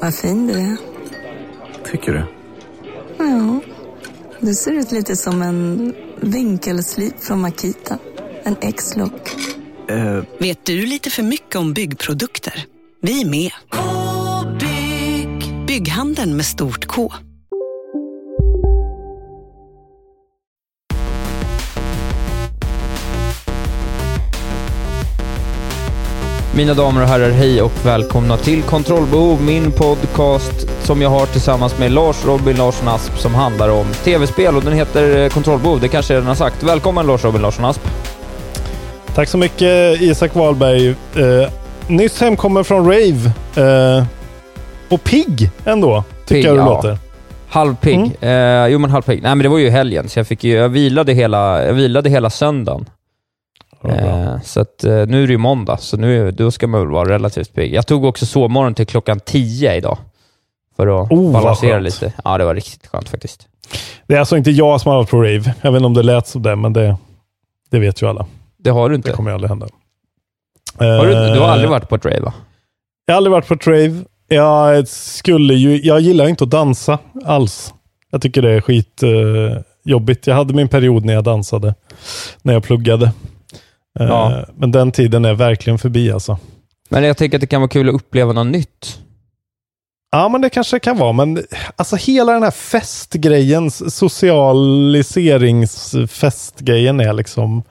vad fin du är. Tycker du? Ja, du ser ut lite som en vinkelslip från Makita. En X-look. Eh, Vet du lite för mycket om byggprodukter? Vi är med. -bygg. Bygghandeln med stort K. Mina damer och herrar, hej och välkomna till Kontrollbehov, min podcast som jag har tillsammans med Lars Robin Larsson Asp som handlar om tv-spel och den heter eh, Kontrollbehov, det kanske jag redan har sagt. Välkommen Lars Robin Larsson Asp. Tack så mycket Isak Wahlberg. Eh, nyss hemkommen från rave. Eh, och pigg ändå, tycker Pigg, jag du ja. låter. Halvpigg. Mm. Eh, jo men halvpigg. Nej men det var ju helgen så jag fick ju, jag vilade hela, jag vilade hela söndagen. Eh, så att eh, nu är det ju måndag, så nu, då ska man väl vara relativt pigg. Jag tog också sovmorgon till klockan 10 idag. För att Oh, balansera lite. Ja, det var riktigt skönt faktiskt. Det är alltså inte jag som har varit på rave. Jag vet inte om det lät som det, men det, det vet ju alla. Det har du inte. Det kommer ju aldrig hända. Har du, du har Eh, aldrig varit på ett rave va? Jag har aldrig varit på ett rave. Jag skulle ju, jag gillar inte att dansa alls. Jag tycker det är skit eh, jobbigt. Jag hade min period när jag dansade, när jag pluggade. Eh, Ja. Men den tiden är verkligen förbi alltså. Men jag tänker att det kan vara kul att uppleva något nytt. Ja, men det kanske kan vara. Men alltså hela den här festgrejen, socialiseringsfestgrejen är liksom...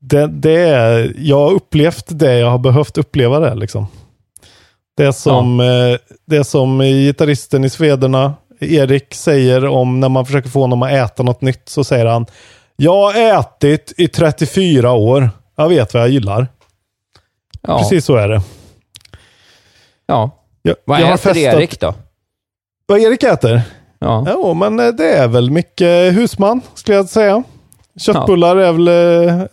Det, det är, jag har upplevt det jag har behövt uppleva det liksom. Det som, eh, det som gitarristen i Svederna, Erik, säger om när man försöker få honom att äta något nytt så säger han Jag har ätit i 34 år. Jag vet vad jag gillar. Ja. Precis så är det. Ja. Jag, Vad jag äter festat- Erik då? Vad Erik äter? Ja. Ja, men eh, det är väl mycket husman, skulle jag säga. Köttbullar är väl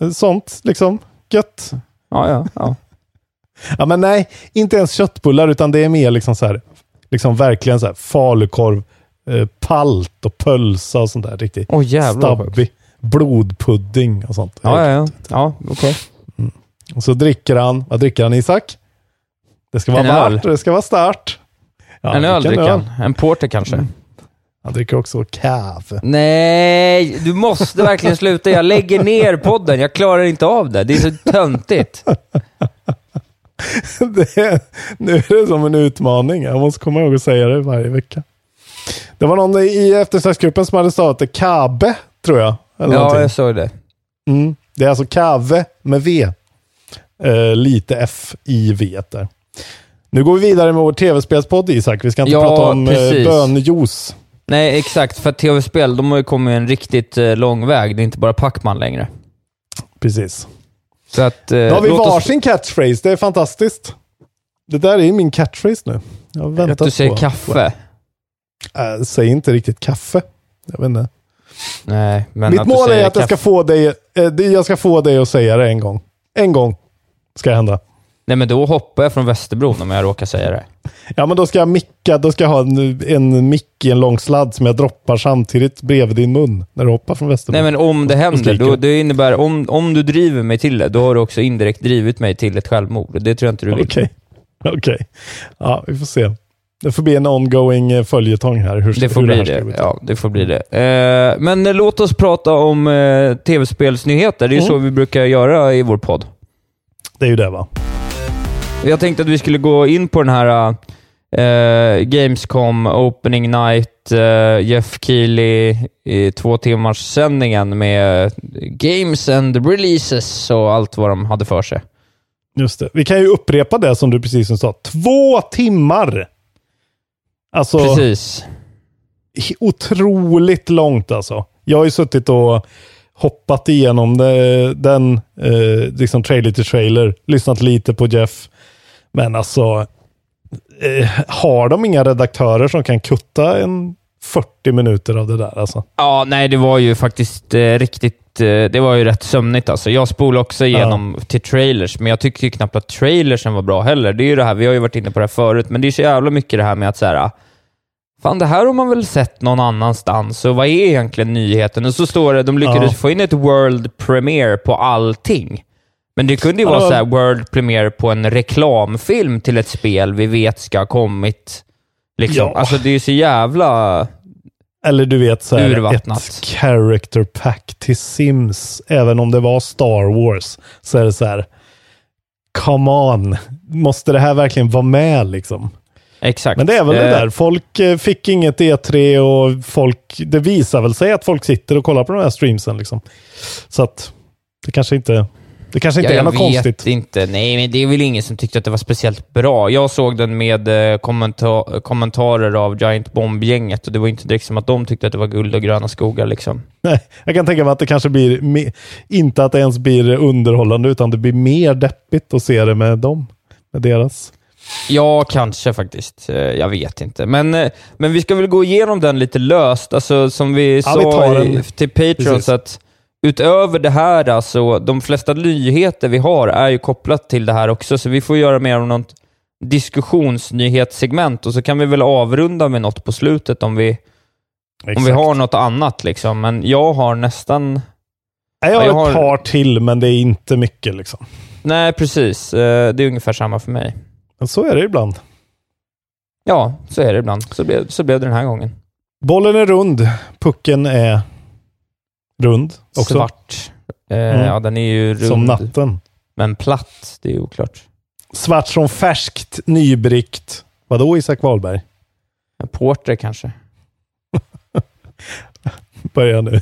eh, sånt, liksom. Gött. Ja, ja, ja. Ja, men nej, inte ens köttbullar, utan det är mer liksom så här, liksom verkligen så här falukorv, eh, palt och pölsa och sånt där. Riktigt Åh jävlar. stabbig. Blodpudding och sånt. Ja, ja, ja. ja okej. Och så dricker han, vad dricker han Isak? Det ska vara En varmt och det ska vara start. Ja, en öl dricker han. En porter kanske. Han dricker också kaffe. Nej, du måste verkligen sluta. Jag lägger ner podden. Jag klarar inte av det. Det är så töntigt. det är, nu är det som en utmaning. Jag måste komma ihåg att säga det varje vecka. Det var någon i eftersnacksgruppen som hade stavat det Kabe, tror jag. Eller Ja, någonting. jag såg det. mm. Det är alltså Kave med V. Eh, lite F i V där. Nu går vi vidare med vår tv-spelspodd Isak. Vi ska inte Ja, prata om eh, precis. bönjuice. Nej, exakt. För tv-spel, de har ju kommit en riktigt eh, lång väg. Det är inte bara Pacman längre. Precis. Så att... Eh, Då har vi låt oss- varsin catchphrase. Det är fantastiskt. Det där är min catchphrase nu. Jag har Att väntat du säger på. kaffe. Äh, säg inte riktigt kaffe. Jag vet inte. Nej, men Mitt mål är att jag ska, få dig, eh, jag ska få dig att säga det en gång. En gång ska det hända. Nej, men då hoppar jag från Västerbron om jag råkar säga det. Ja, men då ska jag micka. Då ska jag ha en, en mick i en lång sladd som jag droppar samtidigt bredvid din mun när du hoppar från Västerbron. Nej, men om det händer, då, det innebär om, om du driver mig till det, då har du också indirekt drivit mig till ett självmord. Det tror jag inte du vill. Okej. Okej. Ja, vi får se. Det får bli en ongoing eh, följetong här. Hur, Det får hur bli det. till. Ja, det får bli det. Eh, men eh, låt oss prata om eh, tv-spelsnyheter. Det är ju Mm. så vi brukar göra i vår podd. Det är ju det va? Jag tänkte att vi skulle gå in på den här eh, Gamescom Opening Night Jeff Keely i två timmars sändningen med games and releases och allt vad de hade för sig. Just det. Vi kan ju upprepa det som du precis sa. Två timmar! Alltså, Precis. otroligt långt alltså. Jag har ju suttit och hoppat igenom det, den, eh, liksom trailer till trailer, lyssnat lite på Jeff. Men alltså, eh, har de inga redaktörer som kan kutta en 40 minuter av det där alltså? Ja, nej, det var ju faktiskt eh, riktigt... Eh, det var ju rätt sömnigt alltså. Jag spolade också igenom till trailers, men jag tyckte ju knappt att trailersen var bra heller. Det är ju det här, vi har ju varit inne på det här förut, men det är så jävla mycket det här med att så här, Fan, det här har man väl sett någon annanstans och vad är egentligen nyheten? Och så står det, de lyckades Ja. få in ett world premiere på allting. Men det kunde ju vara så här world premiere på en reklamfilm till ett spel vi vet ska ha kommit. Liksom. Ja. Alltså det är ju så jävla... Eller du vet, så här, Urvattnat. ett character pack till Sims, även om det var Star Wars, så är det så här, come on, måste det här verkligen vara med liksom? Exakt. Men det är väl det Eh, där, folk eh, fick inget E3 och folk, det visar väl sig att folk sitter och kollar på de här streamsen liksom. Så att det kanske inte, det kanske inte Ja, är jag något vet konstigt. inte. Nej, men det är väl ingen som tyckte att det var speciellt bra. Jag såg den med eh, kommenta- kommentarer av Giant Bomb-gänget och det var inte direkt som att de tyckte att det var guld och gröna skogar. Liksom. Nej, jag kan tänka mig att det kanske blir, inte att det ens blir underhållande, utan det blir mer deppigt att se det med dem, med deras. Ja, kanske faktiskt. Eh, Jag vet inte. Men, eh, men vi ska väl gå igenom den lite löst. Alltså, som vi Ja, sa vi i, till Patreons, Precis. att utöver det här, alltså, de flesta nyheter vi har är ju kopplat till det här också, så vi får göra mer om något diskussionsnyhetssegment och så kan vi väl avrunda med något på slutet om vi, om vi har något annat. Liksom. Men jag har nästan... Jag har jag ett har- par till, men det är inte mycket liksom. Nej, precis. Eh, Det är ungefär samma för mig. Men så är det ibland. Ja, så är det ibland. Så blev, så blev det den här gången. Bollen är rund, pucken är rund också. Svart. Eh, Mm. Ja, den är ju rund. Som natten. Men platt, det är oklart. Svart som färskt, nybrickt. Vadå Isak Wahlberg? En Porter kanske. Börja nu.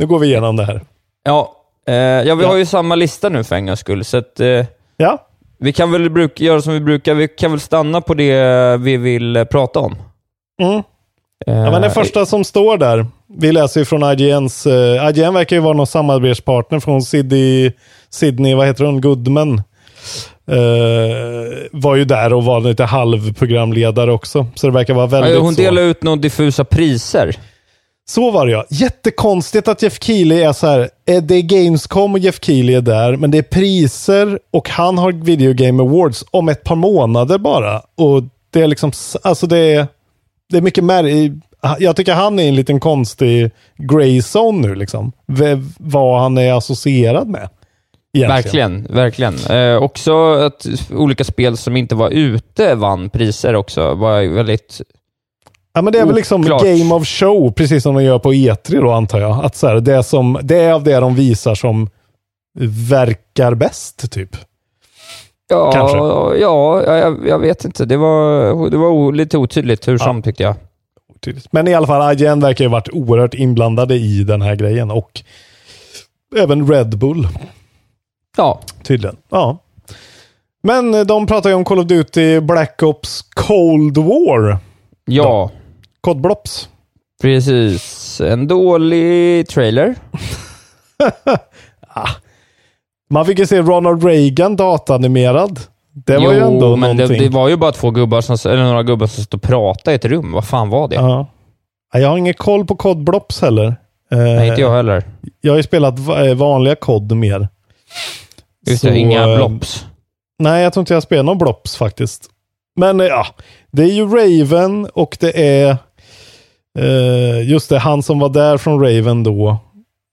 Nu går vi igenom det här. Ja, eh, ja vi Ja. har ju samma lista nu för en gångs skull, så att, eh, Ja, vi kan väl bruk, göra som vi brukar. Vi kan väl stanna på det vi vill eh, prata om. mm. Eh, ja men det första som står där, vi läser ju från IGNs, uh, IGN verkar ju vara någon samarbetspartner från Sydney, Sydney vad heter hon, Goodman. Eh, var ju där och var lite halvprogramledare också. Så det verkar vara väldigt ja, hon så. delar ut några diffusa priser. Så var det ja. Jättekonstigt att Jeff Keely är så här. Eh, det är Gamescom och Jeff Keely är där, men det är priser och han har Video Game Awards om ett par månader bara. Och det är liksom, alltså det är, det är mycket mer. Jag tycker han är i en liten konstig grey zone nu liksom. V- vad han är associerad med. Egentligen. Verkligen, verkligen. Eh, också att olika spel som inte var ute vann priser också. var väldigt... Ja, men det är väl liksom Oklart. game of show, precis som de gör på E3 då antar jag. Att så här, det, är som, det är av det de visar som verkar bäst, typ. Ja, Kanske. ja jag, jag vet inte. Det var, det var lite otydligt hur som tyckte jag. Tydligt. Men i alla fall, IGN verkar ju ha varit oerhört inblandade i den här grejen och även Red Bull Ja, tydligen. Ja. Men de pratar ju om Call of Duty Black Ops Cold War. ja Kodblops. precis. En dålig trailer. Man fick ju se Ronald Reagan datanimerad. Det var jo, ju ändå men det, någonting. det var ju bara två gubbar som, eller några gubbar som stod och pratade i ett rum. Vad fan var det? Ja. Ja, Jag har ingen koll på Kodblops heller. Eh, Nej, inte jag heller. Jag har ju spelat eh, vanliga kod mer. Just det, inga eh, blops. Nej, jag tror inte jag spelar någon Blops faktiskt. Men eh, ja, det är ju Raven och det är eh, just det, han som var där från Raven då.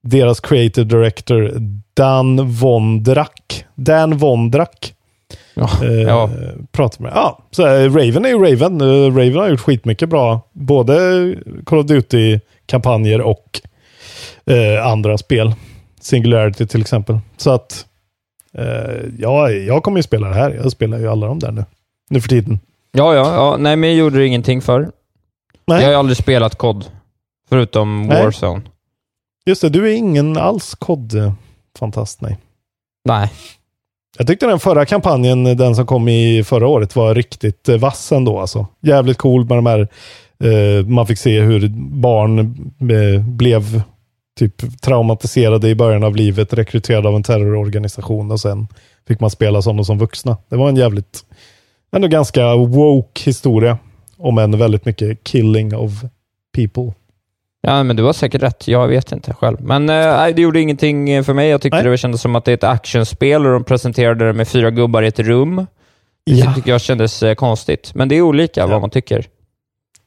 Deras creative director Dan Vondrak. Dan Vondrak. Ja, Eh, ja. Pratar med. Ja, så Raven är ju Raven. Eh, Raven har gjort skitmycket bra. Både Call of Duty-kampanjer och eh, andra spel. Singularity till exempel. Så att ja, jag kommer ju spela det här. Jag spelar ju alla de där nu. Nu för tiden. ja, ja, ja. Nej, men jag gjorde det ingenting för. Nej. Jag har ju aldrig spelat COD, förutom Nej. Warzone. Just det, du är ingen alls kod-fantast, nej. Nej. Jag tyckte den förra kampanjen, den som kom i förra året, var riktigt eh, vass ändå. Alltså. Jävligt cool med de här, eh, man fick se hur barn eh, blev typ traumatiserade i början av livet, rekryterade av en terrororganisation och sen fick man spela som de som vuxna. Det var en jävligt, ändå ganska woke historia. Om en väldigt mycket killing of people. Ja, men du har säkert rätt. Jag vet inte själv. Men eh, det gjorde ingenting för mig. Jag tyckte Nej. det kändes som att det är ett actionspel och de presenterade det med fyra gubbar i ett rum. Det Ja. tycker jag kändes eh, konstigt. Men det är olika vad man tycker.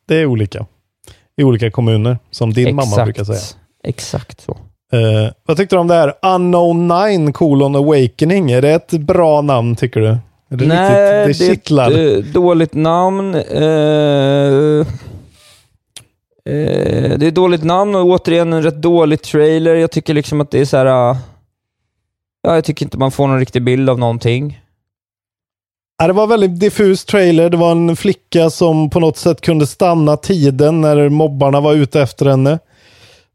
Det är olika. I olika kommuner, som din mamma brukar säga. Exakt så. Eh, vad tyckte du om det här? Unknown 9 colon awakening. Är det ett bra namn tycker du? Är det Nej, riktigt, det det kittlar. är ett eh, dåligt namn. Eh, eh, det är ett dåligt namn och återigen en rätt dålig trailer. Jag tycker liksom att det är så här... ah, ja, jag tycker inte man får någon riktig bild av någonting. Ja, det var en väldigt diffus trailer. Det var en flicka som på något sätt kunde stanna tiden när mobbarna var ute efter henne.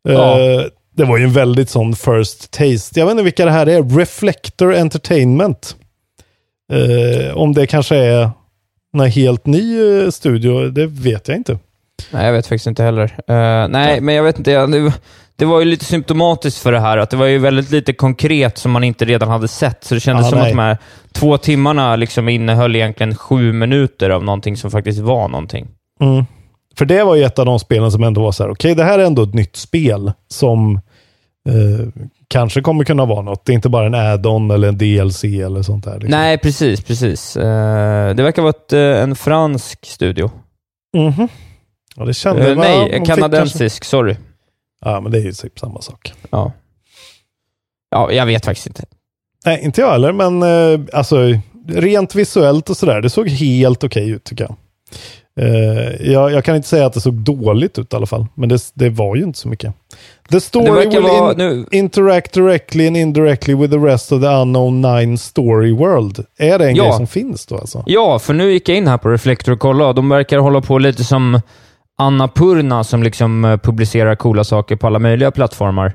Ja. Eh, det var ju en väldigt sån first taste. Jag vet inte vilka det här är. Reflector Entertainment. Eh, om det kanske är en helt ny eh, studio, det vet jag inte. Nej, jag vet faktiskt inte heller. Eh, nej, men jag vet inte. ja, Det, det var ju lite symptomatiskt för det här, att det var ju väldigt lite konkret som man inte redan hade sett. Så det kändes Ja, som nej. att de här två timmarna liksom innehöll egentligen sju minuter av någonting som faktiskt var någonting. Mm. För det var ju ett av de spelen som ändå var så här, okej, det här är ändå ett nytt spel som eh, kanske kommer kunna vara något. Det är inte bara en add-on eller en DLC eller sånt där. Liksom. Nej, precis, precis. Eh, det verkar vara ett, eh, en fransk studio. Mhm. Ja, det kände Eh, nej, fick kanadensisk, sorry. Ja, men det är ju typ samma sak. Ja. ja, jag vet faktiskt inte. Nej, inte jag heller, men eh, alltså rent visuellt och sådär, det såg helt okej ut tycker jag. Eh, jag. Jag kan inte säga att det såg dåligt ut i alla fall, men det, det var ju inte så mycket. The story will in, Nu, interact directly and indirectly with the rest of the unknown nine story world. Är det en Ja. grej som finns då alltså? Ja, för nu gick jag in här på Reflector och kollade och de verkar hålla på lite som Anna Purna som liksom eh, publicerar coola saker på alla möjliga plattformar.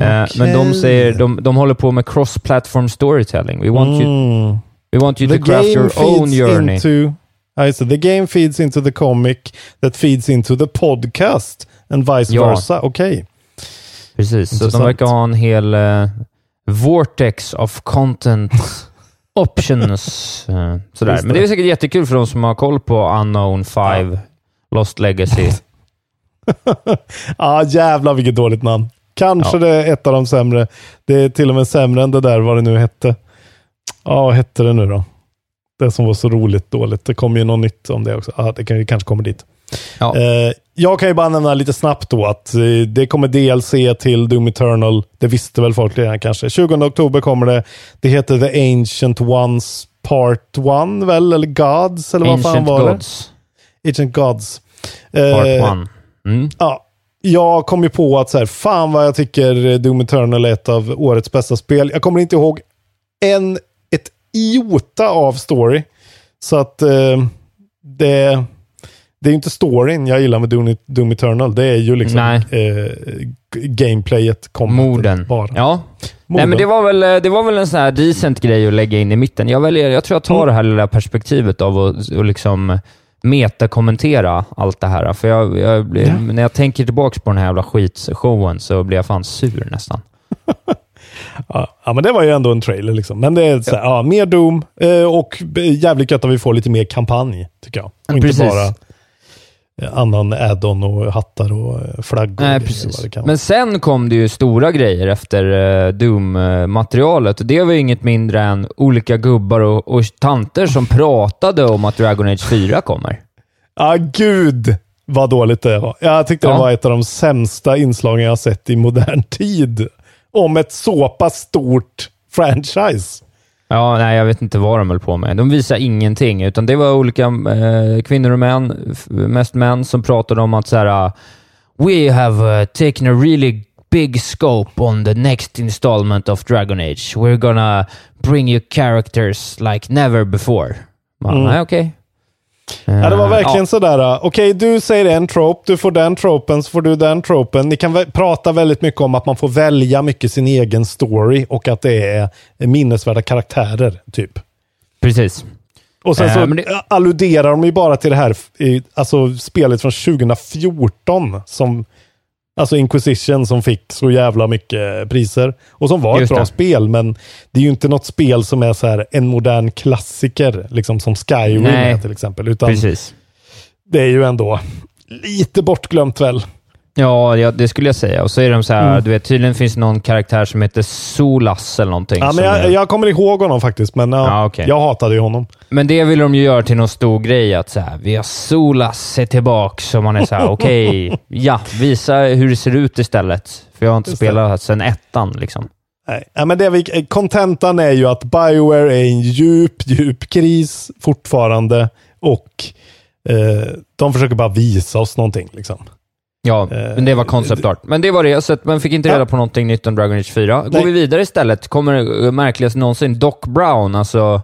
Eh, Okej. Men de säger, de, de håller på med cross-platform storytelling. We want, you, Mm. we want you The to craft your own journey. into... Just det. The game feeds into the comic that feeds into the podcast and vice Ja. versa. Okej. Precis, så de Intressant. verkar ha en hel eh, vortex of content options. eh, sådär. Just Men det. är säkert jättekul för de som har koll på Unknown 5, Lost Legacy. ah, jävlar vilket dåligt namn. Kanske Ja. det är ett av de sämre. Det är till och med sämre än det där, vad det nu hette. Ja, vad hette det nu då? Det som var så roligt dåligt. Det kommer ju något nytt om det också. Ah, det kan, kanske kommer dit. Ja. Eh, jag kan ju bara nämna lite snabbt då att eh, det kommer DLC till Doom Eternal. Det visste väl folk redan kanske. 20 oktober kommer det. Det heter The Ancient Ones Part 1 väl? Eller Gods? Eller vad fan Ancient var Gods, det? Ancient Gods. Part Eh, 1. Mm. Ja, jag kom ju på att så här, fan vad jag tycker Doom Eternal är ett av årets bästa spel. Jag kommer inte ihåg en, ett iota av story. Så att eh, det, det är inte storyn jag gillar med Doom, Doom Eternal. Det är ju liksom eh, gameplayet. Morden. Bara. Ja. Nej, men det var, väl, det var väl en sån här decent grej att lägga in i mitten. Jag, väljer, jag tror jag tar Mm. det här lilla perspektivet av att och liksom metakommentera allt det här. För jag, jag blir, Ja. När jag tänker tillbaka på den här jävla skitshowen så blir jag fan sur nästan. Ja, ja, men det var ju ändå en trailer liksom. Men det är så här, ja. mer Doom eh, och jävligt gött att vi får lite mer kampanj, tycker jag. Och inte Precis. bara eh, annan add-on och hattar och eh, flaggor. Nej, precis. Men sen kom det ju stora grejer efter uh, Doom-materialet. Det var ju inget mindre än olika gubbar och, och tanter som pratade om att Dragon Age 4 kommer. Ah, gud vad dåligt det var. Jag tyckte Ja. det var ett av de sämsta inslagen jag har sett i modern tid. Om ett så pass stort franchise. Ja, nej, jag vet inte vad de höll på med. De visade ingenting, utan det var olika eh, kvinnor och män, mest män, som pratade om att så här, uh, We have uh, taken a really big scope on the next installment of Dragon Age. We're gonna bring you characters like never before. Man, Mm. Nej, okej. Ja, det var verkligen ja. sådär. uh, Okej, du säger en trope, du får den tropen, så får du den tropen. Ni kan prata väldigt mycket om att man får välja mycket sin egen story och att det är minnesvärda karaktärer, typ. Precis. Och sen Eh, så men det- alluderar de ju bara till det här alltså spelet från 2014 som Alltså Inquisition som fick så jävla mycket priser. Och som var Just ett bra det. spel, men det är ju inte något spel som är så här en modern klassiker, liksom som Skyrim är till exempel. Utan Precis. det är ju ändå lite bortglömt väl. Ja, ja, det skulle jag säga. Och så är de så här, Mm. du vet, tydligen finns det någon karaktär som heter Solas eller någonting. Ja, men jag, är- jag kommer ihåg honom faktiskt, men ja, Ja, okej. jag hatade ju honom. Men det vill de ju göra till någon stor grej, att så här, vi har Solas är tillbaka, så man är så här, okej, ja, visa hur det ser ut istället. För jag har inte Just det. spelat sedan ettan liksom. Nej, men det vi, kontentan är ju att Bioware är i en djup, djup kris fortfarande och eh, de försöker bara visa oss någonting. Liksom. Ja, Eh, men det var concept art. Men det var det, så man fick inte Ja. reda på någonting nytt om Dragon Age 4. Går Nej. vi vidare istället, kommer det märkligaste någonsin, Doc Brown, alltså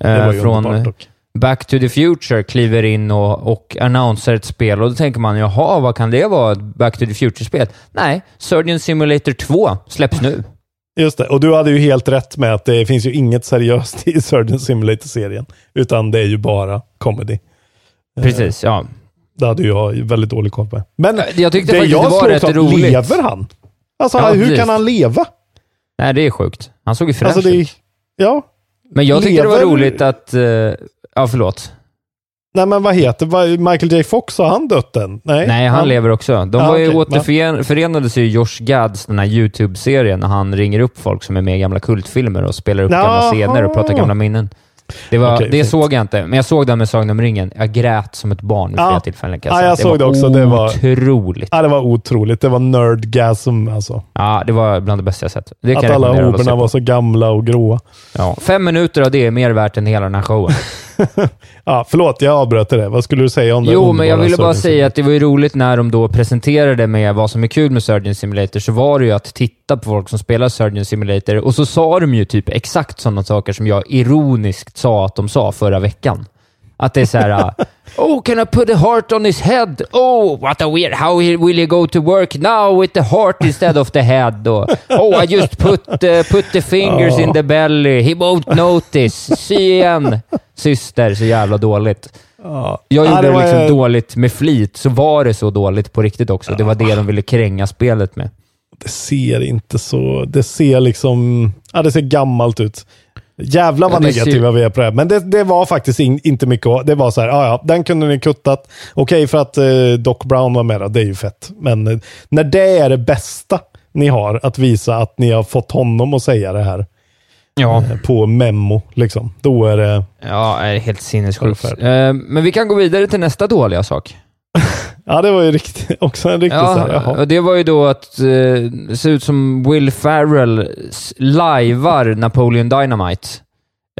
eh, från. Back to the Future kliver in och, och annonserar ett spel och då tänker man, jaha, vad kan det vara? Ett Back to the Future-spel? Nej, Surgeon Simulator 2 släpps nu. Just det, och du hade ju helt rätt med att det finns ju inget seriöst i Surgeon Simulator-serien, utan det är ju bara comedy. Eh, Precis, ja. Det hade jag väldigt dålig koll på. Men Jag tyckte det jag det var rätt roligt. lever han? Alltså, Ja, hur precis. kan han leva? Nej, det är sjukt. Han såg ju fräsch Alltså, ut. ja, Men jag tyckte det var lever- roligt att... eh, ja, förlåt. nej men vad heter vad- Michael J Fox, har han dött än? Nej, Nej, han lever också. De Ja, var ju okej, återförenades ju i Josh Gads den här YouTube-serien när han ringer upp folk som är med i gamla kultfilmer och spelar upp Jaha. gamla scener och pratar gamla minnen. Det, var, Okej, det fint. såg jag inte, men jag såg den med Sagan om ringen. Jag grät som ett barn vid Ja. flera tillfällen. Kan Ja, säga. jag såg det också. Det var- otroligt. Ja, det var otroligt. Det var nerdgasm alltså. Ja, det var bland det bästa jag sett. Det kan Att jag alla rekommendera att se hoberna på. var så gamla och gråa. Ja, fem minuter av det är mer värt än hela den här showen. Ja, förlåt, jag avbröt det. Vad skulle du säga om det Jo, men jag ville bara Surgeon säga att det var ju roligt när de då presenterade med vad som är kul med Surgeon Simulator, så var det ju att titta på folk som spelar Surgeon Simulator och så sa de ju typ exakt sådana saker som jag ironiskt sa att de sa förra veckan. Att det är så här, Oh, can I put a heart on his head? Oh, what a weird... How will he go to work now with the heart instead of the head? Och, oh, I just put, uh, put the fingers in the belly. He won't notice. Se igen, syster. Så jävla dåligt. Ja. Jag Ja, gjorde det det var- liksom dåligt med flit, så var det så dåligt på riktigt också. Det var det de ville kränga spelet med. Det ser inte så... Det ser liksom... Ja, det ser gammalt ut. Jävlar vad Ja, negativa vi är på det. Men det, det var faktiskt in, inte mycket Det var så här, ja, ja, den kunde ni kuttat. Okej, för att eh, Doc Brown var med, det är ju fett. Men eh, när det är det bästa ni har, att visa att ni har fått honom att säga det här Ja. eh, på memo, liksom. Då är det... Ja, det är helt sinnessjukt. Eh, Men vi kan gå vidare till nästa dåliga sak. Ja, det var ju riktigt, också en riktig så här, Ja, jaha. och det var ju då att eh, det ser ut som Will Ferrell lajvar Napoleon Dynamite.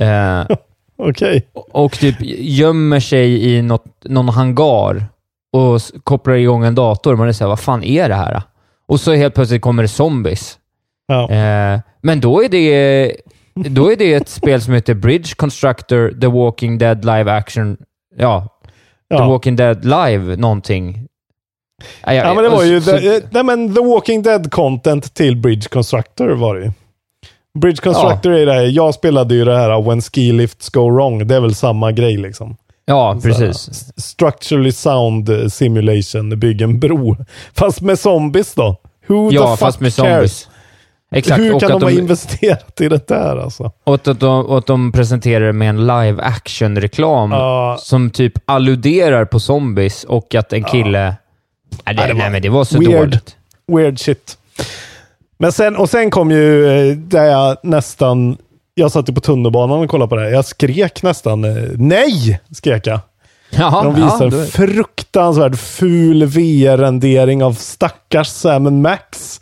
Eh, Okej. och typ gömmer sig i något, någon hangar och kopplar igång en dator. Man är såhär, vad fan är det här? Och så helt plötsligt kommer det zombies. Ja. Eh, men då är, det, då är det ett spel som heter Bridge Constructor The Walking Dead Live Action. Ja, The Ja. Walking Dead Live någonting. Ja, Ja, men det var ju så- the, nej, men The Walking Dead content till Bridge Constructor var det ju. Bridge Constructor är det här, jag spelade ju det här When Ski Lifts Go Wrong. Det är väl samma grej liksom. Ja, Så precis. s- structurally sound eh, simulation, bygga en bro. Fast med zombies då? Who Ja, the fuck fast med cares? zombies. Exakt. Hur kan att de ha de, investerat i det där alltså? och att de, och att de presenterar det med en live action-reklam Ja. som typ alluderar på zombies och att en kille... Nej, det, Ja, det var nej, men det var så weird. dåligt. Weird shit. Men sen, och sen kom ju eh, där jag nästan... Jag satt ju på tunnelbanan och kollade på det här. Jag skrek nästan eh, nej! Skrek jag. Jaha, De visar ja, då- fruktansvärt ful VR-rendering av stackars Sam Max.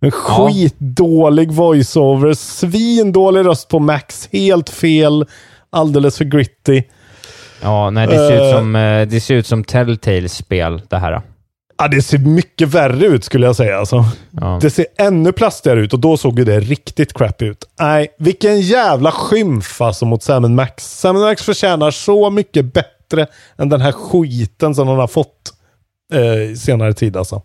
En skitdålig voiceover, svindålig röst på Max, helt fel, alldeles för gritty. Ja, nej, det ser, ut Eh. som, eh, det ser ut som Telltales spel, det här. Ja, det ser mycket värre ut skulle jag säga. Alltså. Ja. Det ser ännu plastigare ut och då såg ju det riktigt crap ut. Nej, vilken jävla skymf alltså mot Sam Max. Sam Max förtjänar så mycket bättre än den här skiten som de har fått eh, senare tid alltså.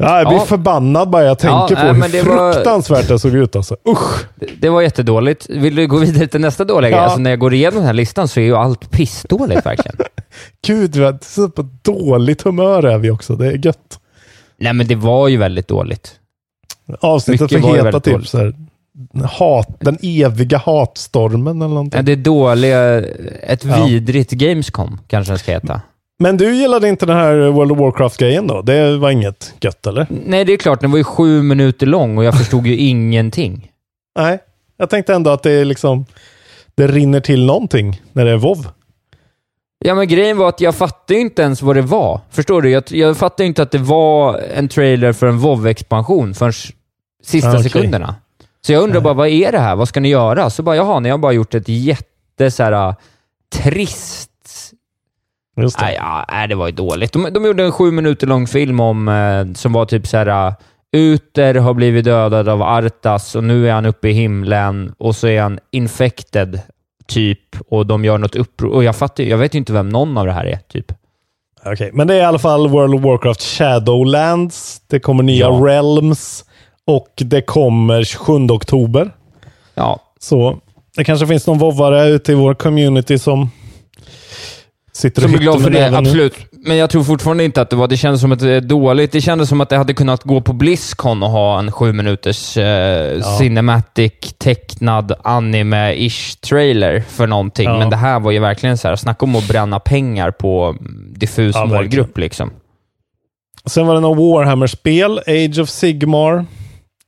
Ja, jag blir Ja. förbannad bara jag tänker Ja, på nej, hur det var- fruktansvärt det såg ut alltså. Usch! Det, det var jättedåligt. Vill du gå vidare till nästa dåliga? Ja. Alltså när jag går igenom den här listan så är ju allt pissdåligt verkligen. Gud, vad så på dåligt humör är vi också. Det är gött. Nej, men det var ju väldigt dåligt. Avsnittet Mycket för var heta här, hat, den eviga hatstormen eller någonting. Ja, Det dåliga, ett Ja. vidrigt Gamescom kanske den ska heta. Men du gillade inte den här World of Warcraft-grejen då? Det var inget gött eller? Nej, det är klart. Den var ju sju minuter lång och jag förstod ju ingenting. Nej, jag tänkte ändå att det är liksom, det rinner till någonting när det är WoW. Ja, men grejen var att jag fattade ju inte ens vad det var. Förstår du? Jag, jag fattade inte att det var en trailer för en WoW-expansion förrän sista Ah, okej. sekunderna. Så jag undrar bara, vad är det här? Vad ska ni göra? Så bara, jaha, ni har bara gjort ett jätte så här, trist... Just det. Nej, ja, nej, det var ju dåligt. De, de gjorde en sju minuter lång film om, eh, som var typ så här. Uther har blivit dödad av Artas och nu är han uppe i himlen och så är han infected, typ, och de gör något uppror. Och jag fattar jag vet ju inte vem någon av det här är, typ. Okej, men det är i alla fall World of Warcraft Shadowlands. Det kommer nya Ja. Realms och det kommer 27 oktober. Ja, Så det kanske finns någon vovvare ute i vår community som sitter som är glad för det, näven nu. absolut. Men jag tror fortfarande inte att det var, det kändes som att det är dåligt. Det kändes som att det hade kunnat gå på Blizzcon och ha en sju minuters eh, cinematic, tecknad, anime-ish trailer för någonting. Ja. Men det här var ju verkligen så här, snacka om att bränna pengar på diffus Ja, målgrupp liksom. Sen var det något Warhammer-spel, Age of Sigmar,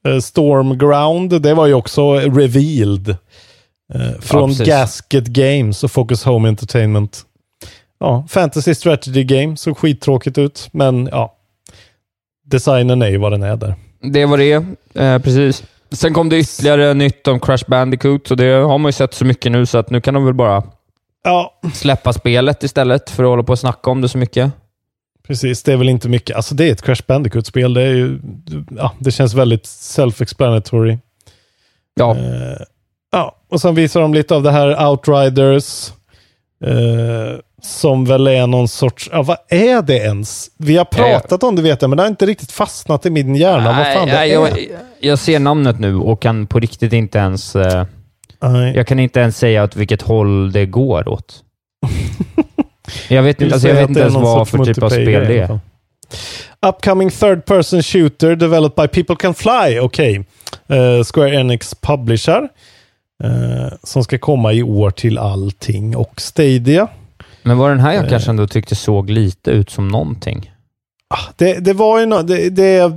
eh, Stormground. Det var ju också revealed. Eh, från. Gasket Games och Focus Home Entertainment. Ja, Fantasy Strategy Game såg skittråkigt ut, men ja. Designen är ju vad den är där. Det var det, eh, precis. Sen kom det ytterligare nytt om Crash Bandicoot och det har man ju sett så mycket nu så att nu kan de väl bara Ja, släppa spelet istället för att hålla på och snacka om det så mycket. precis. Det är väl inte mycket. Alltså det är ett Crash Bandicoot-spel. Det är ju, ja, det känns väldigt self-explanatory. Ja, Eh, ja, och sen visar de lite av det här Outriders. Eh, som väl är någon sorts, ja vad är det ens? Vi har pratat om det vet jag, men det har inte riktigt fastnat i min hjärna vad fan det nej, är. jag, jag ser namnet nu och kan på riktigt inte ens... Eh, Nej. jag kan inte ens säga åt vilket håll det går åt. Jag vet inte, alltså, jag vet inte ens vad för typ av spel det är. Upcoming third person shooter developed by People Can Fly. Okej. Eh, Square Enix publisher. Eh, som ska komma i år till allting och Stadia. Men var den här jag Eh. kanske ändå tyckte såg lite ut som någonting? Ah, Det, det var ju no, det, det,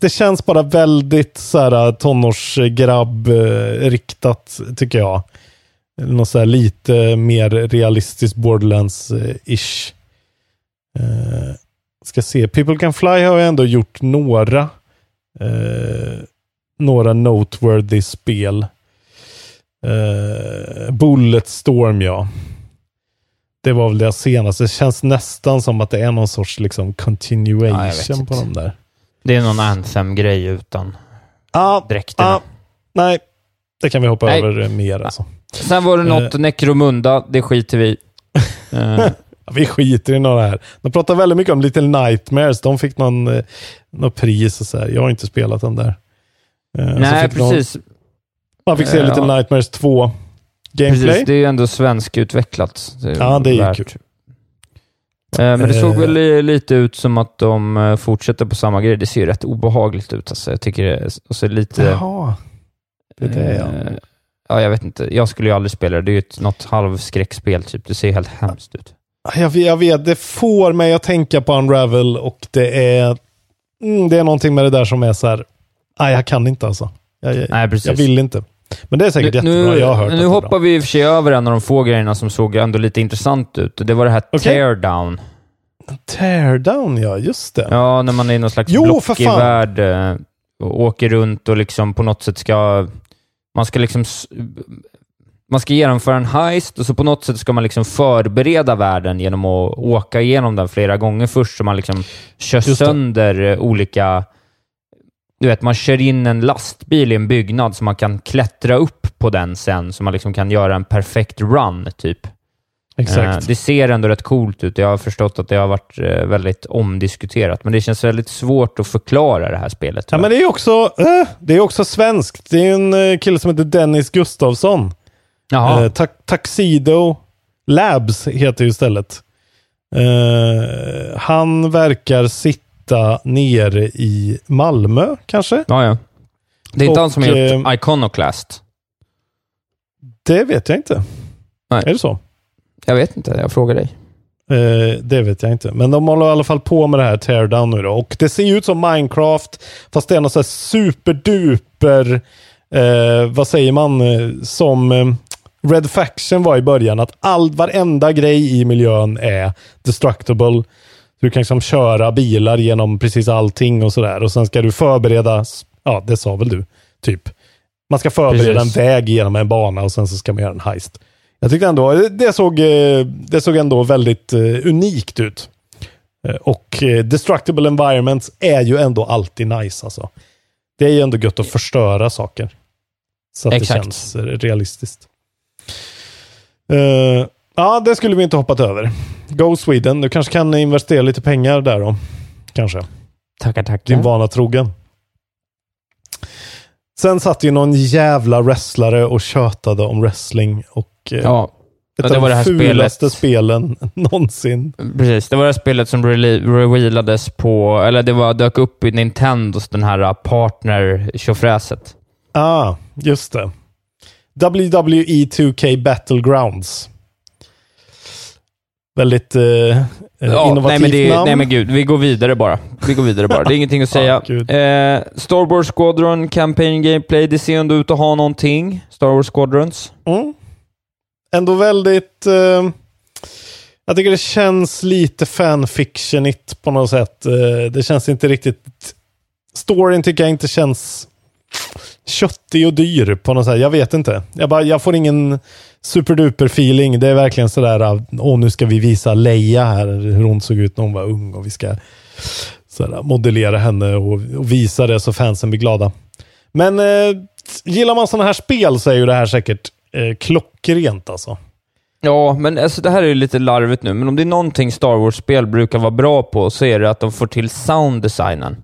det, känns bara väldigt så här tonårsgrabb eh, riktat tycker jag. Något så här lite mer realistiskt Borderlands-ish. Eh, ska se, People Can Fly har ju ändå gjort några eh, några noteworthy spel. Eh, Bulletstorm ja. Det var väl det senaste. Det känns nästan som att det är någon sorts liksom Ja, continuation på inte. dem där. Det är någon Anthem-grej utan Ja, dräkterna. ah, nej. Det kan vi hoppa Nej. över eh, mer alltså. Sen var det något Eh. Necromunda, det skiter vi Ja, Vi skiter i några här. De pratar väldigt mycket om Little Nightmares. De fick någon, eh, något pris och så här. Jag har inte spelat den där. Så nej, fick någon- precis. Man fick se Eh, Little ja. Nightmares 2 gameplay. Precis, det är ju ändå svenskutvecklat. Ja, det är ju värt. kul. Eh, Men det såg Eh. väl li- lite ut som att de fortsätter på samma grej. Det ser ju rätt obehagligt ut. Alltså. Jag tycker det och så lite... Jaha. Det är det ja. ja, jag vet inte. Jag skulle ju aldrig spela det. Det är ju ett, något halvskräckspel typ. Det ser helt hemskt ut. Jag vet, jag vet, det får mig att tänka på Unravel och det är, mm, det är någonting med det där som är så här, nej jag kan inte alltså. Jag, jag, Nej, precis. jag vill inte. Men det är säkert nu, jättebra, jag har hört Nu hoppar bra. vi i och för sig över en av de få grejerna som såg ändå lite intressant ut. Det var det här Okej. teardown. Teardown ja, just det. Ja, när man är i någon slags Jo, blockig värld eh, och åker runt och liksom på något sätt ska... Man ska liksom... Man ska genomföra en heist och så på något sätt ska man liksom förbereda världen genom att åka igenom den flera gånger först, så man liksom kör sönder eh, olika... Du vet, man kör in en lastbil i en byggnad så man kan klättra upp på den sen, så man liksom kan göra en perfekt run, typ. Exakt. Eh, det ser ändå rätt coolt ut. Jag har förstått att det har varit eh, väldigt omdiskuterat, men det känns väldigt svårt att förklara det här spelet. Ja, men det är också, eh, det är också svenskt. Det är en kille som heter Dennis Gustafsson. Jaha. Ta- Tuxedo Labs heter ju istället. Eh, han verkar sitta nere i Malmö, kanske? Ja, ja. Det är inte Och, han som har gjort eh, Iconoclast? Det vet jag inte. Nej. Är det så? Jag vet inte, jag frågar dig. Eh, det vet jag inte. Men de håller i alla fall på med det här teardown nu då. Och det ser ju ut som Minecraft, fast det är något så här superduper, eh, vad säger man, eh, som eh, Red Faction var i början. Att all, varenda grej i miljön är destructible. Du kan liksom köra bilar genom precis allting och sådär. Och sen ska du förbereda, ja det sa väl du, typ. Man ska förbereda Precis. en väg genom en bana och sen så ska man göra en heist. Jag tyckte ändå, det såg, eh, det såg ändå väldigt eh, unikt ut. Eh, Och Destructible Environments är ju ändå alltid nice alltså. Det är ju ändå gött att förstöra saker. Så att Exakt. det känns realistiskt. Ja, det skulle vi inte hoppat över. Go Sweden, du kanske kan investera lite pengar där då. Kanske. Tackar, tackar. Din vana trogen. Sen satt ju någon jävla wrestlare och tjötade om wrestling och eh, Ja, ett det var det de här fulaste spelen någonsin. precis. Det var det här spelet som revealades på, eller det var, dök upp i Nintendos, den här uh, partner-tjofräset. Ah, just det. WWE 2K Battlegrounds. Väldigt eh, eh, Ja, innovativt nej men, det, namn. nej men gud, vi går vidare bara. Vi går vidare bara. Det är ingenting att säga. gud. eh, Star Wars Squadron Campaign Gameplay, det ser ändå ut att ha någonting. Star Wars Squadrons. Mm. Ändå väldigt... Eh, jag tycker det känns lite fanfictionigt på något sätt. Eh, det känns inte riktigt... Storyn tycker jag inte känns köttig och dyr på något sätt. Jag vet inte. Jag, bara, jag får ingen superduper feeling. Det är verkligen sådär, åh nu ska vi visa Leia här, hur hon såg ut när hon var ung och vi ska sådär, modellera henne och, och visa det så fansen blir glada. Men eh, gillar man sådana här spel så är ju det här säkert eh, klockrent alltså. Ja, men alltså, det här är ju lite larvigt nu, men om det är någonting Star Wars-spel brukar vara bra på så är det att de får till sounddesignen.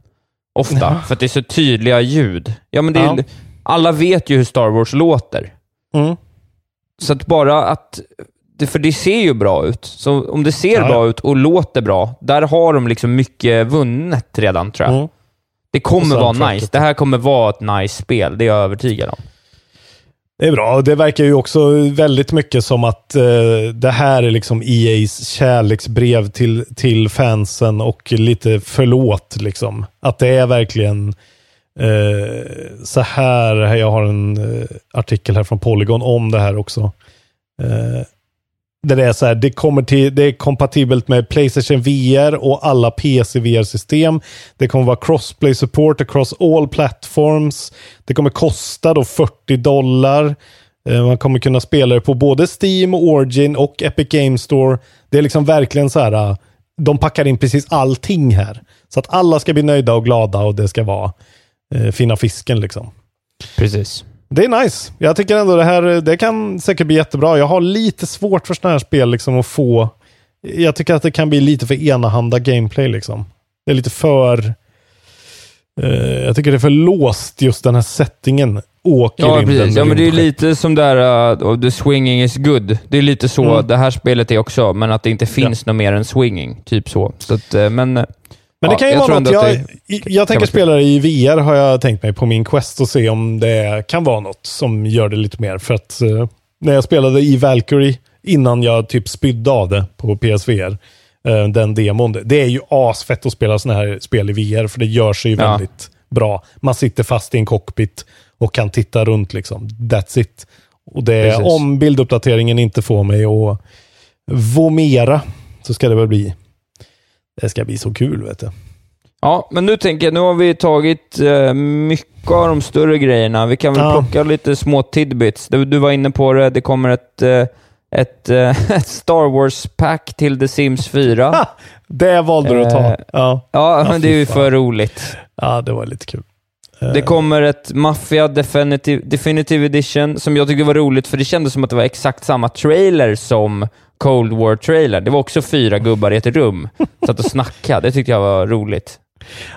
Ofta, för att det är så tydliga ljud. Ja, men det är, Ja. Alla vet ju hur Star Wars låter. Mm. Så att bara att... För det ser ju bra ut. Så om det ser Ja, bra ut och låter bra, där har de liksom mycket vunnet redan, tror jag. Mm. Det kommer vara nice. Det här kommer vara ett nice spel, det är jag övertygad om. Det är bra. Det verkar ju också väldigt mycket som att eh, det här är liksom EAs kärleksbrev till, till fansen och lite förlåt. Liksom. Att det är verkligen eh, så här. Jag har en eh, artikel här från Polygon om det här också. Eh, där det är så här, det, kommer till, det är kompatibelt med Playstation VR och alla PC VR-system. Det kommer vara crossplay support across all platforms. Det kommer kosta då 40 dollar. Eh, Man kommer kunna spela det på både Steam, Origin och Epic Game Store. Det är liksom verkligen så här, eh, de packar in precis allting här. Så att alla ska bli nöjda och glada och det ska vara eh, fina fisken liksom. Precis. Det är nice. Jag tycker ändå det här, det kan säkert bli jättebra. Jag har lite svårt för sådana här spel liksom att få, jag tycker att det kan bli lite för enahanda gameplay liksom. Det är lite för, eh, jag tycker det är för låst just den här settingen. Åk i Ja, rymden precis. Ja, men det är lite som där uh, the swinging is good. Det är lite så Mm. det här spelet är också, men att det inte finns något mer än swinging. Typ så. så att, eh, men Men ja, det kan ju vara något, jag, det- jag, jag tänker spela det i VR har jag tänkt mig på min Quest och se om det kan vara något som gör det lite mer. För att eh, när jag spelade i Valkyrie innan jag typ spydde av det på PSVR, eh, den demon, det- det är ju asfett att spela sådana här spel i VR för det gör sig ju Ja. väldigt bra. Man sitter fast i en cockpit och kan titta runt liksom. That's it. Och det, Precis. om bilduppdateringen inte får mig att vomera så ska det väl bli det ska bli så kul vet du. Ja, men nu tänker jag, nu har vi tagit eh, mycket av de större grejerna. Vi kan väl Ja. plocka lite små tidbits. Du, du var inne på det, det kommer ett, eh, ett, eh, ett Star Wars-pack till The Sims 4. Ha! Det valde du att ta. Ja. Ja, men det är ju för roligt. ja, det var lite kul. Det kommer ett Mafia Definitive, Definitive Edition som jag tyckte var roligt, för det kändes som att det var exakt samma trailer som Cold War-trailer. Det var också fyra gubbar i ett rum. Satt och snackade. Det tyckte jag var roligt.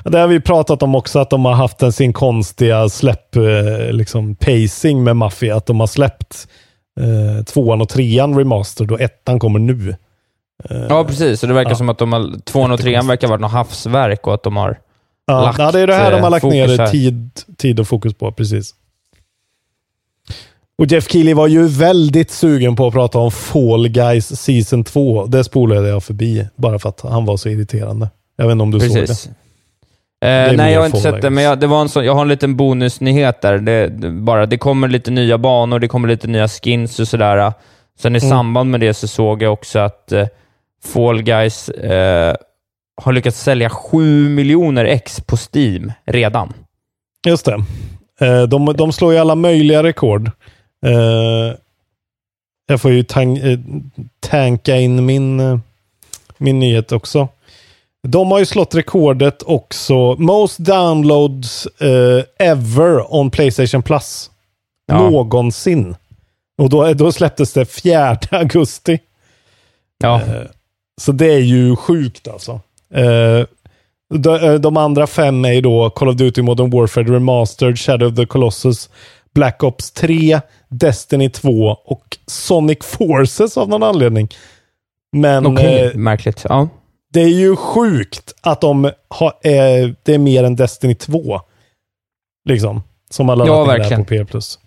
Det har vi pratat om också, att de har haft en sin konstiga släpp, eh, liksom pacing med Mafia. Att de har släppt eh, tvåan och trean remastered och ettan kommer nu. Eh, Ja, precis. Så det verkar ja. som att de har, tvåan och trean verkar ha varit något havsverk och att de har Ja, lagt, ja, det är det här de har eh, lagt ner tid, tid och fokus på. Precis. Och Jeff Keely var ju väldigt sugen på att prata om Fall Guys Season 2. Det spolade jag förbi, bara för att han var så irriterande. Jag vet inte om du såg Precis. det. Eh, nej, jag har inte sett det, men jag, det var en sån, jag har en liten bonusnyhet där. Det, det, bara, det kommer lite nya banor, det kommer lite nya skins och sådär. Sen i Mm. samband med det så såg jag också att eh, Fall Guys eh, har lyckats sälja 7 miljoner ex på Steam redan. Just det. Eh, De, de slår ju alla möjliga rekord. Eh, Jag får ju tang, eh, tanka in min, eh, min nyhet också. De har ju slått rekordet också. Most downloads ever on Playstation Plus. Ja. Någonsin. Och då, då släpptes det 4 augusti. Ja, Så det är ju sjukt alltså. De, de andra fem är ju då Call of Duty Modern Warfare Remastered, Shadow of the Colossus, Black Ops 3, Destiny 2 och Sonic Forces av någon anledning. Men okej. eh, Märkligt. Ja. det är ju sjukt att de har, eh, det är mer än Destiny 2. Liksom. Som alla Ja, verkligen. på Plus.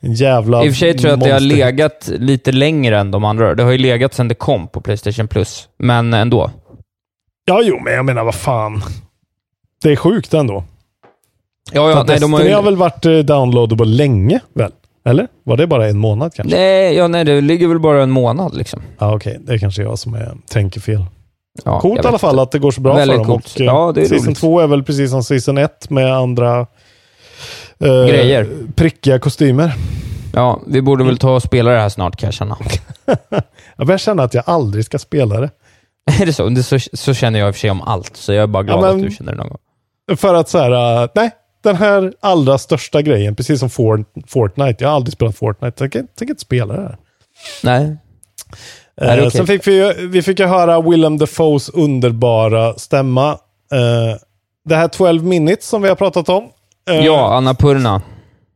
En jävla I och för sig tror jag att det har legat lite längre än de andra. Det har ju legat sedan det kom på Playstation Plus, men ändå. Ja, jo, men jag menar vad fan. Det är sjukt ändå. Ja, ja, nej, de har ju... har väl varit eh, downloadable länge, väl? Eller? Var det bara en månad kanske? Nej, ja, nej, det ligger väl bara en månad liksom. Ja, okej. Det är kanske jag som är, tänker fel. Ja, coolt i alla fall att det går så bra Väldigt för dem. coolt. Och, eh, Ja, det är season roligt. 2 är väl precis som season 1 med andra eh, Grejer. prickiga kostymer. Ja, vi borde väl ta och spela det här snart kan jag känna. Jag börjar känna att jag aldrig ska spela det. är det så? Det så? Så känner jag i och för sig om allt, så jag är bara glad Ja, men- att du känner det någon gång. För att så här, uh, nej, den här allra största grejen, precis som Fort, Fortnite. Jag har aldrig spelat Fortnite, jag tänker tänker inte spela det här. Nej. Eh, okej? Sen fick vi, vi fick höra Willem Dafoes underbara stämma. Eh, det här 12 minutes som vi har pratat om. Eh, Ja, Annapurna.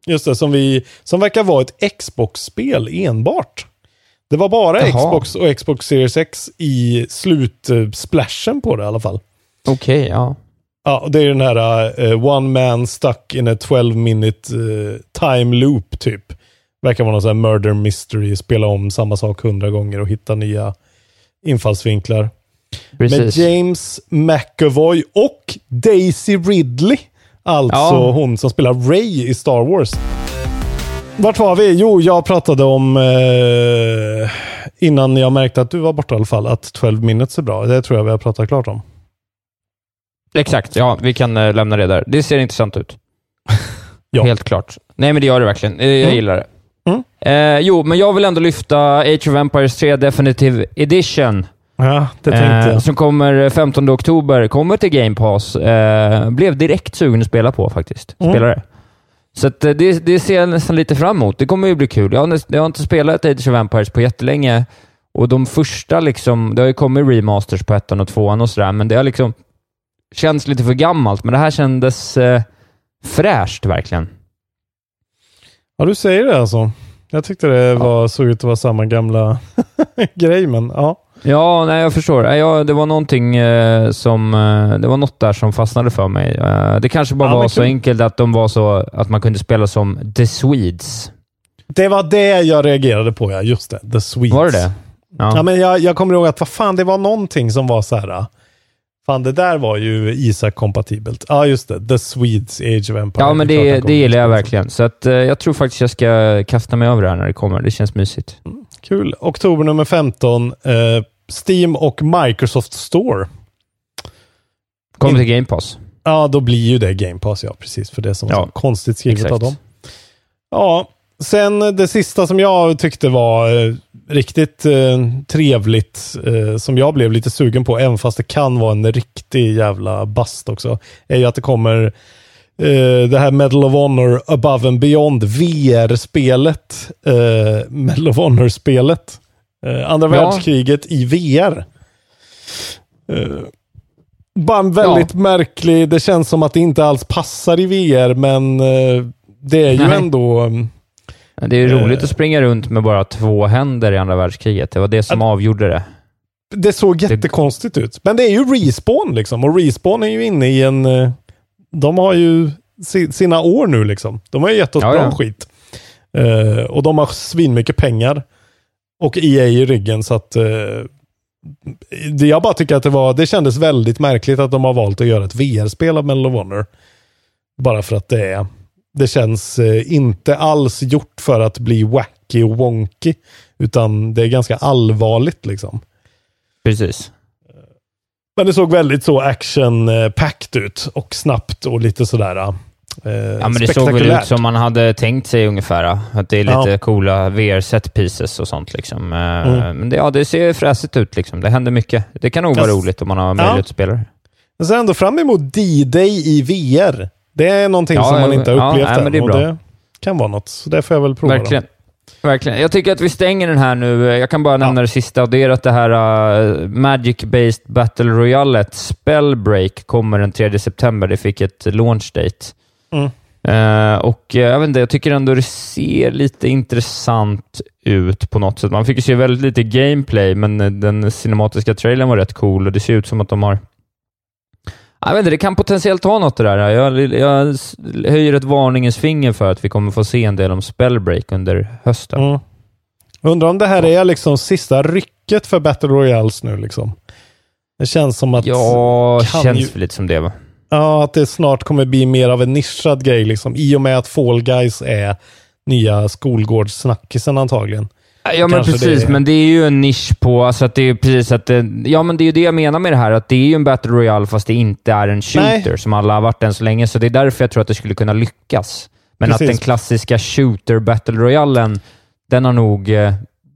Just det, som, vi, som verkar vara ett Xbox-spel enbart. Det var bara Jaha. Xbox och Xbox Series X i slutsplashen på det i alla fall. Okej, ja. Ja, det är den här eh, One Man Stuck in a 12 minute eh, time loop typ. Verkar vara någon sån här murder mystery, spela om samma sak hundra gånger och hitta nya infallsvinklar. Precis. Med James McAvoy och Daisy Ridley. Alltså Ja. hon som spelar Ray i Star Wars. Vart var vi? Jo, jag pratade om eh, innan jag märkte att du var borta i alla fall, att 12 minutes är bra. Det tror jag vi har pratat klart om. Exakt, ja. Vi kan eh, lämna det där. Det ser intressant ut. Ja. Helt klart. Nej, men det gör det verkligen. Eh, Jag Mm. gillar det. Mm. Eh, jo, men jag vill ändå lyfta Age of Empires 3 Definitive Edition. Ja, det tänkte Eh, jag. som kommer 15 oktober. Kommer till Game Pass. Eh, blev direkt sugen att spela på faktiskt. Mm. Spela det. Så att, eh, det, det ser jag nästan lite fram emot. Det kommer ju bli kul. Jag har, näst- jag har inte spelat Age of Empires på jättelänge. Och de första, liksom, det har ju kommit remasters på ettan och tvåan och sådär, men det har liksom känts lite för gammalt. Men det här kändes eh, fräscht verkligen. Ja, du säger det alltså. Jag tyckte det var, såg ut att vara samma gamla grej, men ja. Ja, nej, jag förstår. Ja, det var någonting eh, som... Eh, det var något där som fastnade för mig. Eh, det kanske bara Ja, var så enkelt att de var så att man kunde spela som The Swedes. Det var det jag reagerade på, ja. Just det. The Swedes. Var det det? Ja. Ja, men jag, jag kommer ihåg att vad fan, det var någonting som var så här. Ah, Fan, det där var ju Isak-kompatibelt. Ja, just det. The Swedes Age of Empire. Ja, men det, det gillar jag verkligen. Så att, eh, jag tror faktiskt jag ska kasta mig över det här när det kommer. Det känns mysigt. Kul. Oktober nummer 15. Eh, Steam och Microsoft Store. Kommer till Game Pass. Ja, då blir ju det Game Pass, ja. Precis, för det som Ja, så konstigt skrivet exakt. av dem. Ja, sen det sista som jag tyckte var eh, riktigt eh, trevligt, eh, som jag blev lite sugen på, även fast det kan vara en riktig jävla bast också, är ju att det kommer eh, det här Medal of Honor Above and Beyond VR-spelet. Eh, Medal of Honor-spelet. Eh, andra Ja. världskriget i VR. Eh, bara en väldigt märklig, det känns som att det inte alls passar i VR, men eh, det är ju Nej. ändå... Det är ju roligt Eh. att springa runt med bara två händer i andra världskriget. Det var det som avgjorde det. Det såg jättekonstigt ut. Men det är ju Respawn liksom. Och Respawn är ju inne i en... eh, De har ju si- sina år nu liksom. De har ju gett oss Ja, bra ja. skit. Eh, och de har svinmycket pengar. Och EA i ryggen så att... eh, det, jag bara tycker att det var... Det kändes väldigt märkligt att de har valt att göra ett VR-spel av Medal of Honor. Bara för att det är... Det känns eh, inte alls gjort för att bli wacky och wonky. Utan det är ganska allvarligt liksom. Precis. Men det såg väldigt så action-packed ut och snabbt och lite sådär eh, Ja, men det såg väl ut som man hade tänkt sig ungefär. Att det är lite Ja. coola VR-set pieces och sånt. Liksom. Eh, Mm. Men det, ja, det ser fräsigt ut. Liksom. Det händer mycket. Det kan nog vara roligt om man har möjlighet att spela det. Jag ser ändå fram emot D-Day i VR. Det är någonting Ja, som man inte har ja, upplevt nej, än. men det och det kan vara något. Så det får jag väl prova. då. Verkligen. Verkligen. Jag tycker att vi stänger den här nu. Jag kan bara nämna det sista och det är att det här uh, Magic-based Battle Royale, Spellbreak, kommer den 3 september. Det fick ett launch date. Mm. Eh, och eh, jag vet inte, jag tycker ändå det ser lite intressant ut på något sätt. Man fick ju se väldigt lite gameplay, men den cinematiska trailern var rätt cool och det ser ut som att de har jag vet inte, det kan potentiellt ha något det där. Jag, jag höjer ett varningens finger för att vi kommer få se en del om Spellbreak under hösten. Mm. Undrar om det här är liksom sista rycket för Battle Royales nu liksom. Det känns som att... Ja, kan känns ju- väl lite som det va? Ja, att det snart kommer bli mer av en nischad grej liksom. I och med att Fall Guys är nya skolgårdssnackisen antagligen. Ja, men Kanske precis. det- Men det är ju en nisch på... Alltså att det är precis att det, ja, men det är ju det jag menar med det här. Att det är ju en Battle Royale fast det inte är en shooter Nej. som alla har varit än så länge. Så det är därför jag tror att det skulle kunna lyckas. Men att Precis. den klassiska shooter Battle Royalen, den har nog... eh,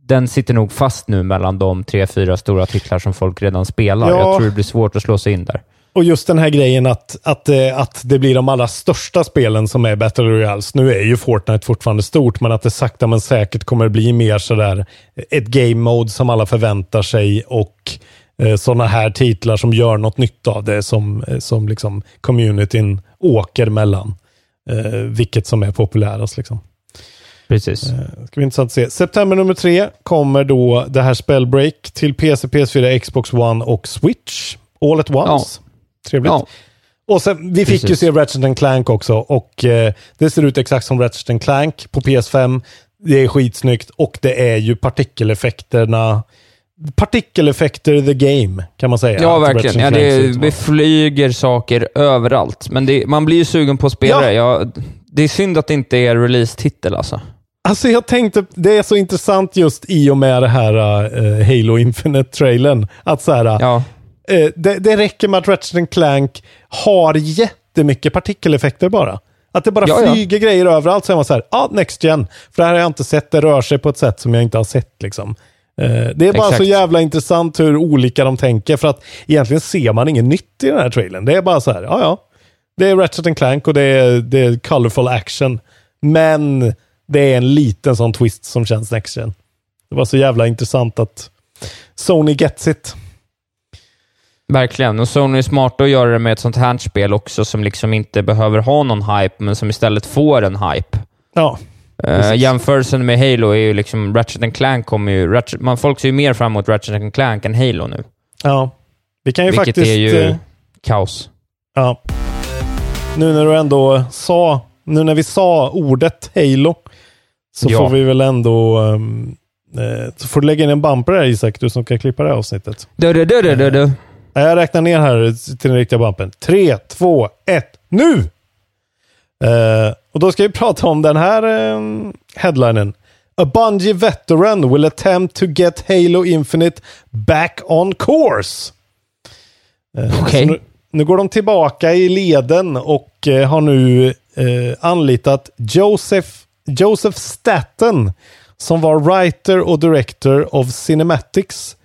Den sitter nog fast nu mellan de tre, fyra stora titlar som folk redan spelar. Ja. Jag tror det blir svårt att slå sig in där. Och just den här grejen att, att, eh, att det blir de allra största spelen som är Battle Royales. Nu är ju Fortnite fortfarande stort, men att det sakta men säkert kommer bli mer sådär ett game mode som alla förväntar sig och eh, sådana här titlar som gör något nytt av det som, eh, som liksom communityn åker mellan. Eh, vilket som är populärast liksom. Precis. Det ska bli intressant att se. September nummer tre kommer då det här Spellbreak till PC, PS4, Xbox One och Switch. All at once. Trevligt. Ja. Och sen, vi fick ju Precis. se Ratchet Clank också och eh, det ser ut exakt som Ratchet Clank på PS5. Det är skitsnyggt och det är ju partikeleffekterna. Partikeleffekter the game, kan man säga. Ja, verkligen. Ja, det, det flyger saker överallt, men det, man blir ju sugen på att spela Ja. det. Ja, det är synd att det inte är release-titel alltså. Alltså jag tänkte, det är så intressant just i och med det här eh, Halo Infinite-trailern. Att så här, Ja. Eh, det, det räcker med att Ratchet Clank har jättemycket partikeleffekter bara. Att det bara Ja, ja. flyger grejer överallt. Så är man så här, ja, ah, Next Gen. För det här har jag inte sett. Det rör sig på ett sätt som jag inte har sett. Liksom. Eh, det är bara Exakt. så jävla intressant hur olika de tänker. För att egentligen ser man inget nytt i den här trailern. Det är bara så här, ja ja. Det är Ratchet Clank och det är, det är colorful action. Men det är en liten sån twist som känns Next Gen. Det var så jävla intressant att Sony gets it. Verkligen. Och Sony är smarta att göra det med ett sånt här spel också, som liksom inte behöver ha någon hype, men som istället får en hype. Ja, Uh, jämförelsen med Halo är ju liksom, Ratchet and Clank kommer ju... Ratchet, man, folk ser ju mer fram emot Ratchet Clank än Halo nu. ja. Vi kan ju vilket faktiskt... är ju eh, kaos. Ja. Nu när du ändå sa, nu när vi sa ordet Halo, så Ja. får vi väl ändå, um, så får du lägga in en bumper här Isak, du som kan klippa det här avsnittet. Du, du, du, du, du. Jag räknar ner här till den riktiga bumpen. Tre, två, ett, nu! Eh, och då ska vi prata om den här eh, headlinen. A Bungie veteran will attempt to get Halo Infinite back on course. Eh, Okej. Nu, nu går de tillbaka i leden och eh, har nu eh, anlitat Joseph, Joseph Staten som var writer och director of cinematics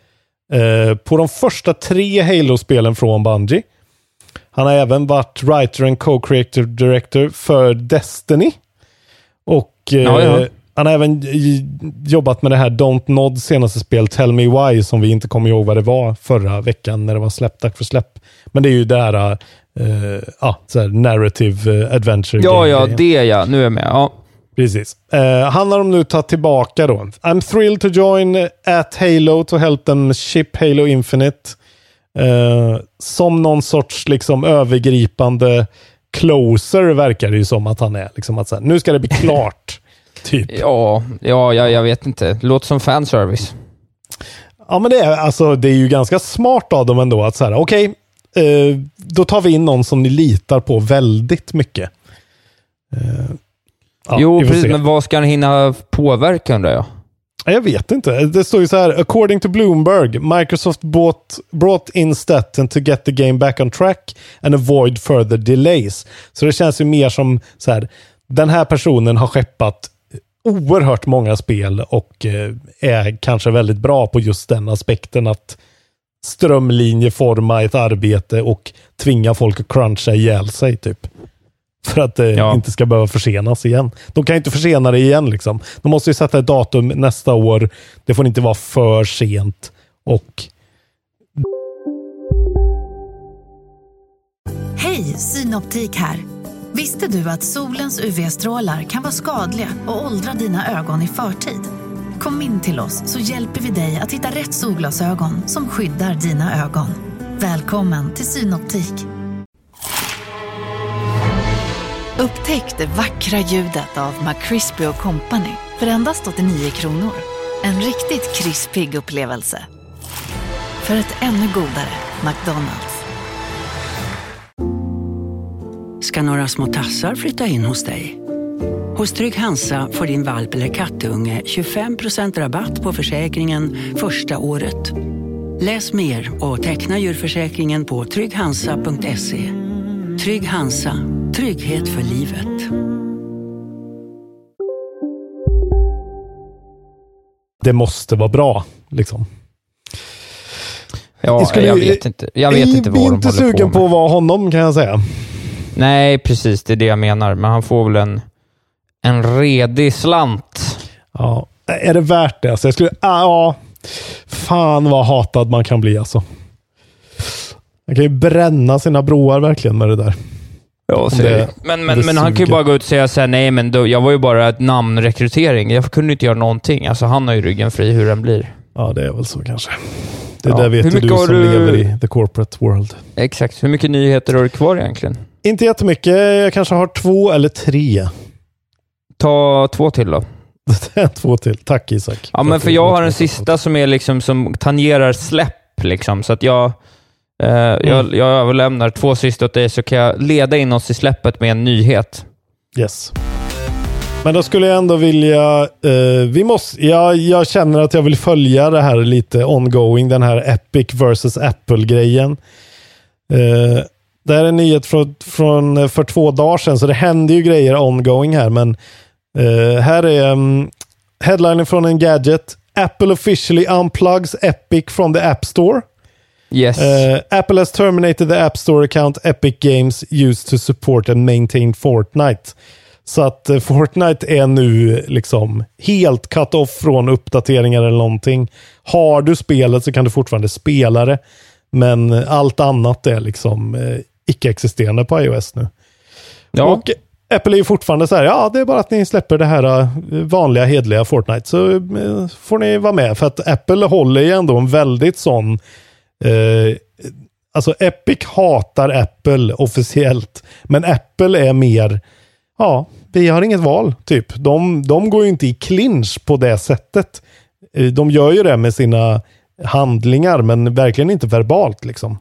eh, på de första tre Halo-spelen från Bungie. Han har även varit writer and co-creative director för Destiny. Och eh, Ja, ja. han har även jobbat med det här Don't Nod senaste spel, Tell Me Why, som vi inte kommer ihåg vad det var förra veckan när det var släppt, tack för släpp. Men det är ju det här, uh, ah, så här narrative eh, adventure. Ja, ja, det ja. Nu är jag med. Ja. Precis. Uh, han har de nu tagit tillbaka då. I'm thrilled to join at Halo to help them ship Halo Infinite. Eh, som någon sorts liksom övergripande closer verkar det ju som att han är. Liksom att så här, nu ska det bli klart. typ. Ja, ja, ja, jag vet inte. Låter som fanservice. Ja, men det är, alltså, det är ju ganska smart av dem ändå att så här, okej, eh, då tar vi in någon som ni litar på väldigt mycket. Ja, jo, precis. se. Men vad ska han hinna påverka undrar jag? Ja, Jag vet inte. Det står ju så här, according to Bloomberg, Microsoft bought, brought in Stetton to get the game back on track and avoid further delays. Så det känns ju mer som så här, den här personen har skeppat oerhört många spel och eh, är kanske väldigt bra på just den aspekten att strömlinjeforma ett arbete och tvinga folk att cruncha ihjäl sig typ. För att det Ja. inte ska behöva försenas igen. De kan ju inte försena det igen liksom. De måste ju sätta ett datum nästa år. Det får inte vara för sent. Och Hej, Synoptik här. Visste du att solens UV-strålar kan vara skadliga och åldra dina ögon i förtid? Kom in till oss så hjälper vi dig att hitta rätt solglasögon som skyddar dina ögon. Välkommen till Synoptik. Upptäck det vackra ljudet av McCrispy Company för endast 89 kronor. En riktigt krispig upplevelse. För ett ännu godare McDonalds. ska några små tassar flytta in hos dig. Hos Trygg Hansa får din valp eller kattunge 25% rabatt på försäkringen första året. Läs mer och teckna djurförsäkringen på trygghansa.se. Trygg Hansa, trygghet för livet. det måste vara bra. Liksom. Ja, Jag skulle- jag vet inte. Jag vet inte är vad de inte håller på sugen med. på att vara honom kan jag säga. Nej, precis. Det är det jag menar. Men han får väl en, en redig slant. Ja. Är det värt det? Alltså, jag skulle, ah, ja. Fan vad hatad man kan bli alltså. Man kan ju bränna sina broar verkligen med det där. Ja, så det- det, men men, men han kan ju bara gå ut och säga såhär, nej men då, jag var ju bara ett namnrekrytering. Jag kunde inte göra någonting. Alltså han har ju ryggen fri hur den blir. Ja, det är väl så kanske. Det Ja. där vet Hur ju mycket du som du- lever i the corporate world. Exakt. Hur mycket nyheter har du kvar egentligen? Inte jättemycket. Jag kanske har två eller tre. Ta två till då. två till. Tack Isak. Ja, men för jag har en ta sista som är liksom som tangerar släpp, liksom. Så att jag, eh, Mm. jag, jag överlämnar två sista åt dig, så kan jag leda in oss i släppet med en nyhet. Yes. Men då skulle jag ändå vilja, eh, vi måste, jag, jag känner att jag vill följa det här lite ongoing, den här Epic versus Apple-grejen. Eh, det här är en nyhet från, från för två dagar sedan, så det händer ju grejer ongoing här, men eh, här är um, headlinen från en gadget. Apple officially unplugs Epic from the App Store. Yes. Uh, Apple has terminated the App Store account Epic Games used to support and maintain Fortnite. Så att eh, Fortnite är nu liksom helt cut off från uppdateringar eller någonting. Har du spelet så kan du fortfarande spela det. Men eh, allt annat är liksom eh, icke-existerande på iOS nu. Ja. Och Apple är ju fortfarande så här, ja det är bara att ni släpper det här vanliga hedliga Fortnite så får ni vara med. För att Apple håller ju ändå en väldigt sån Eh, alltså Epic hatar Apple officiellt. Men Apple är mer, ja, vi har inget val, typ. De, de går ju inte i clinch på det sättet. Eh, de gör ju det med sina handlingar, men verkligen inte verbalt liksom.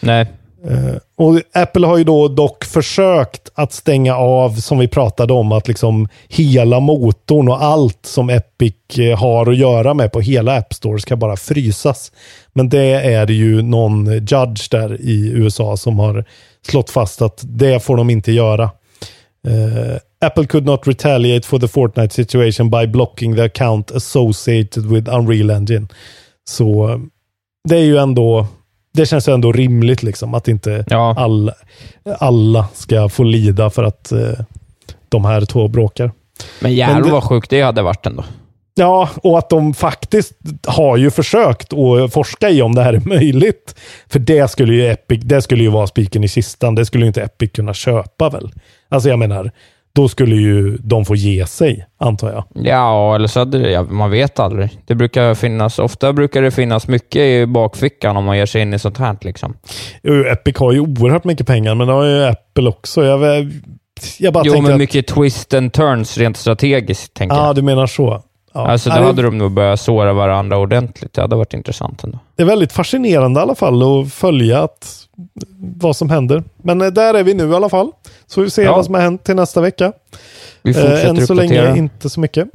Nej. Eh, och Apple har ju då dock försökt att stänga av, som vi pratade om, att liksom hela motorn och allt som Epic eh, har att göra med på hela App Store ska bara frysas. Men det är det ju någon judge där i USA som har slått fast att det får de inte göra. Uh, Apple could not retaliate for the Fortnite situation by blocking the account associated with Unreal Engine. Så det är ju ändå det känns ändå rimligt liksom att inte alla, alla ska få lida för att eh, de här två bråkar. Men jävlar vad sjukt det hade varit ändå. Ja, och att de faktiskt har ju försökt att forska i om det här är möjligt. För det skulle ju Epic, det skulle ju vara spiken i kistan. Det skulle ju inte Epic kunna köpa väl? Alltså jag menar, då skulle ju de få ge sig, antar jag. Ja, eller så hade det, ja, man vet aldrig. Det brukar finnas, ofta brukar det finnas mycket i bakfickan om man ger sig in i sånt här. Liksom. Epic har ju oerhört mycket pengar, men det har ju Apple också. Jag, jag bara Jo, men att, mycket twist and turns rent strategiskt, tänker Ja, jag. du menar så. Ja. Alltså, då hade de nog börjat såra varandra ordentligt. Det hade varit intressant ändå. Det är väldigt fascinerande i alla fall att följa att, vad som händer. Men eh, där är vi nu i alla fall. Så vi ser Ja. vad som har hänt till nästa vecka. Vi fortsätter Eh, Än så uppdatera. länge inte så mycket.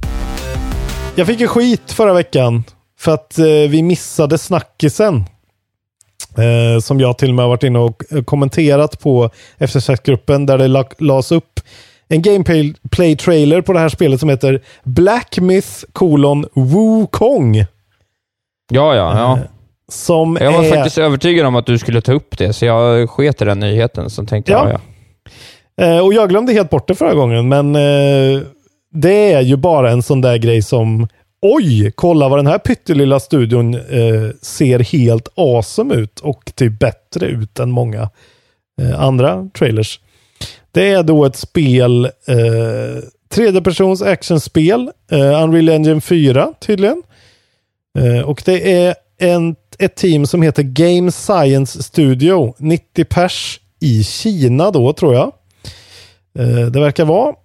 Jag fick ju skit förra veckan för att eh, vi missade snackisen. Eh, som jag till och med har varit inne och eh, kommenterat på FSS-gruppen där det la- lades upp en gameplay-trailer på det här spelet som heter Black Myth kolon Wukong. Ja, ja, ja. Som Jag var är... faktiskt övertygad om att du skulle ta upp det, så jag sket i den nyheten. Så tänkte Ja. jag, ja. Eh, och jag glömde helt bort det förra gången, men eh, det är ju bara en sån där grej som Oj, kolla vad den här pyttelilla studion eh, ser helt awesome ut och typ bättre ut än många eh, andra trailers. Det är då ett spel, eh, tredjepersons actionspel, eh, Unreal Engine 4 tydligen. Eh, och det är en, ett team som heter Game Science Studio, 90 pers i Kina då tror jag. Eh, det verkar vara.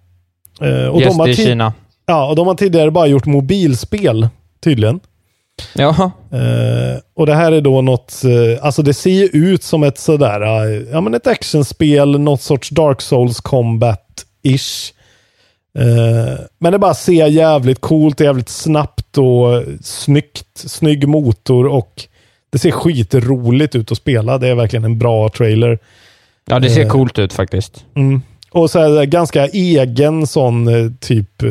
Eh, och Yes, har är ti- Kina. Ja, och de har tidigare bara gjort mobilspel, tydligen. Jaha. Eh, och det här är då något, eh, alltså det ser ju ut som ett sådär, eh, ja men ett actionspel, något sorts Dark Souls combat-ish. Men det bara ser jävligt coolt, jävligt snabbt och snyggt, snygg motor och det ser skitroligt ut att spela. Det är verkligen en bra trailer. Ja, det ser Eh, coolt ut faktiskt. Mm. Och så är det ganska egen sån typ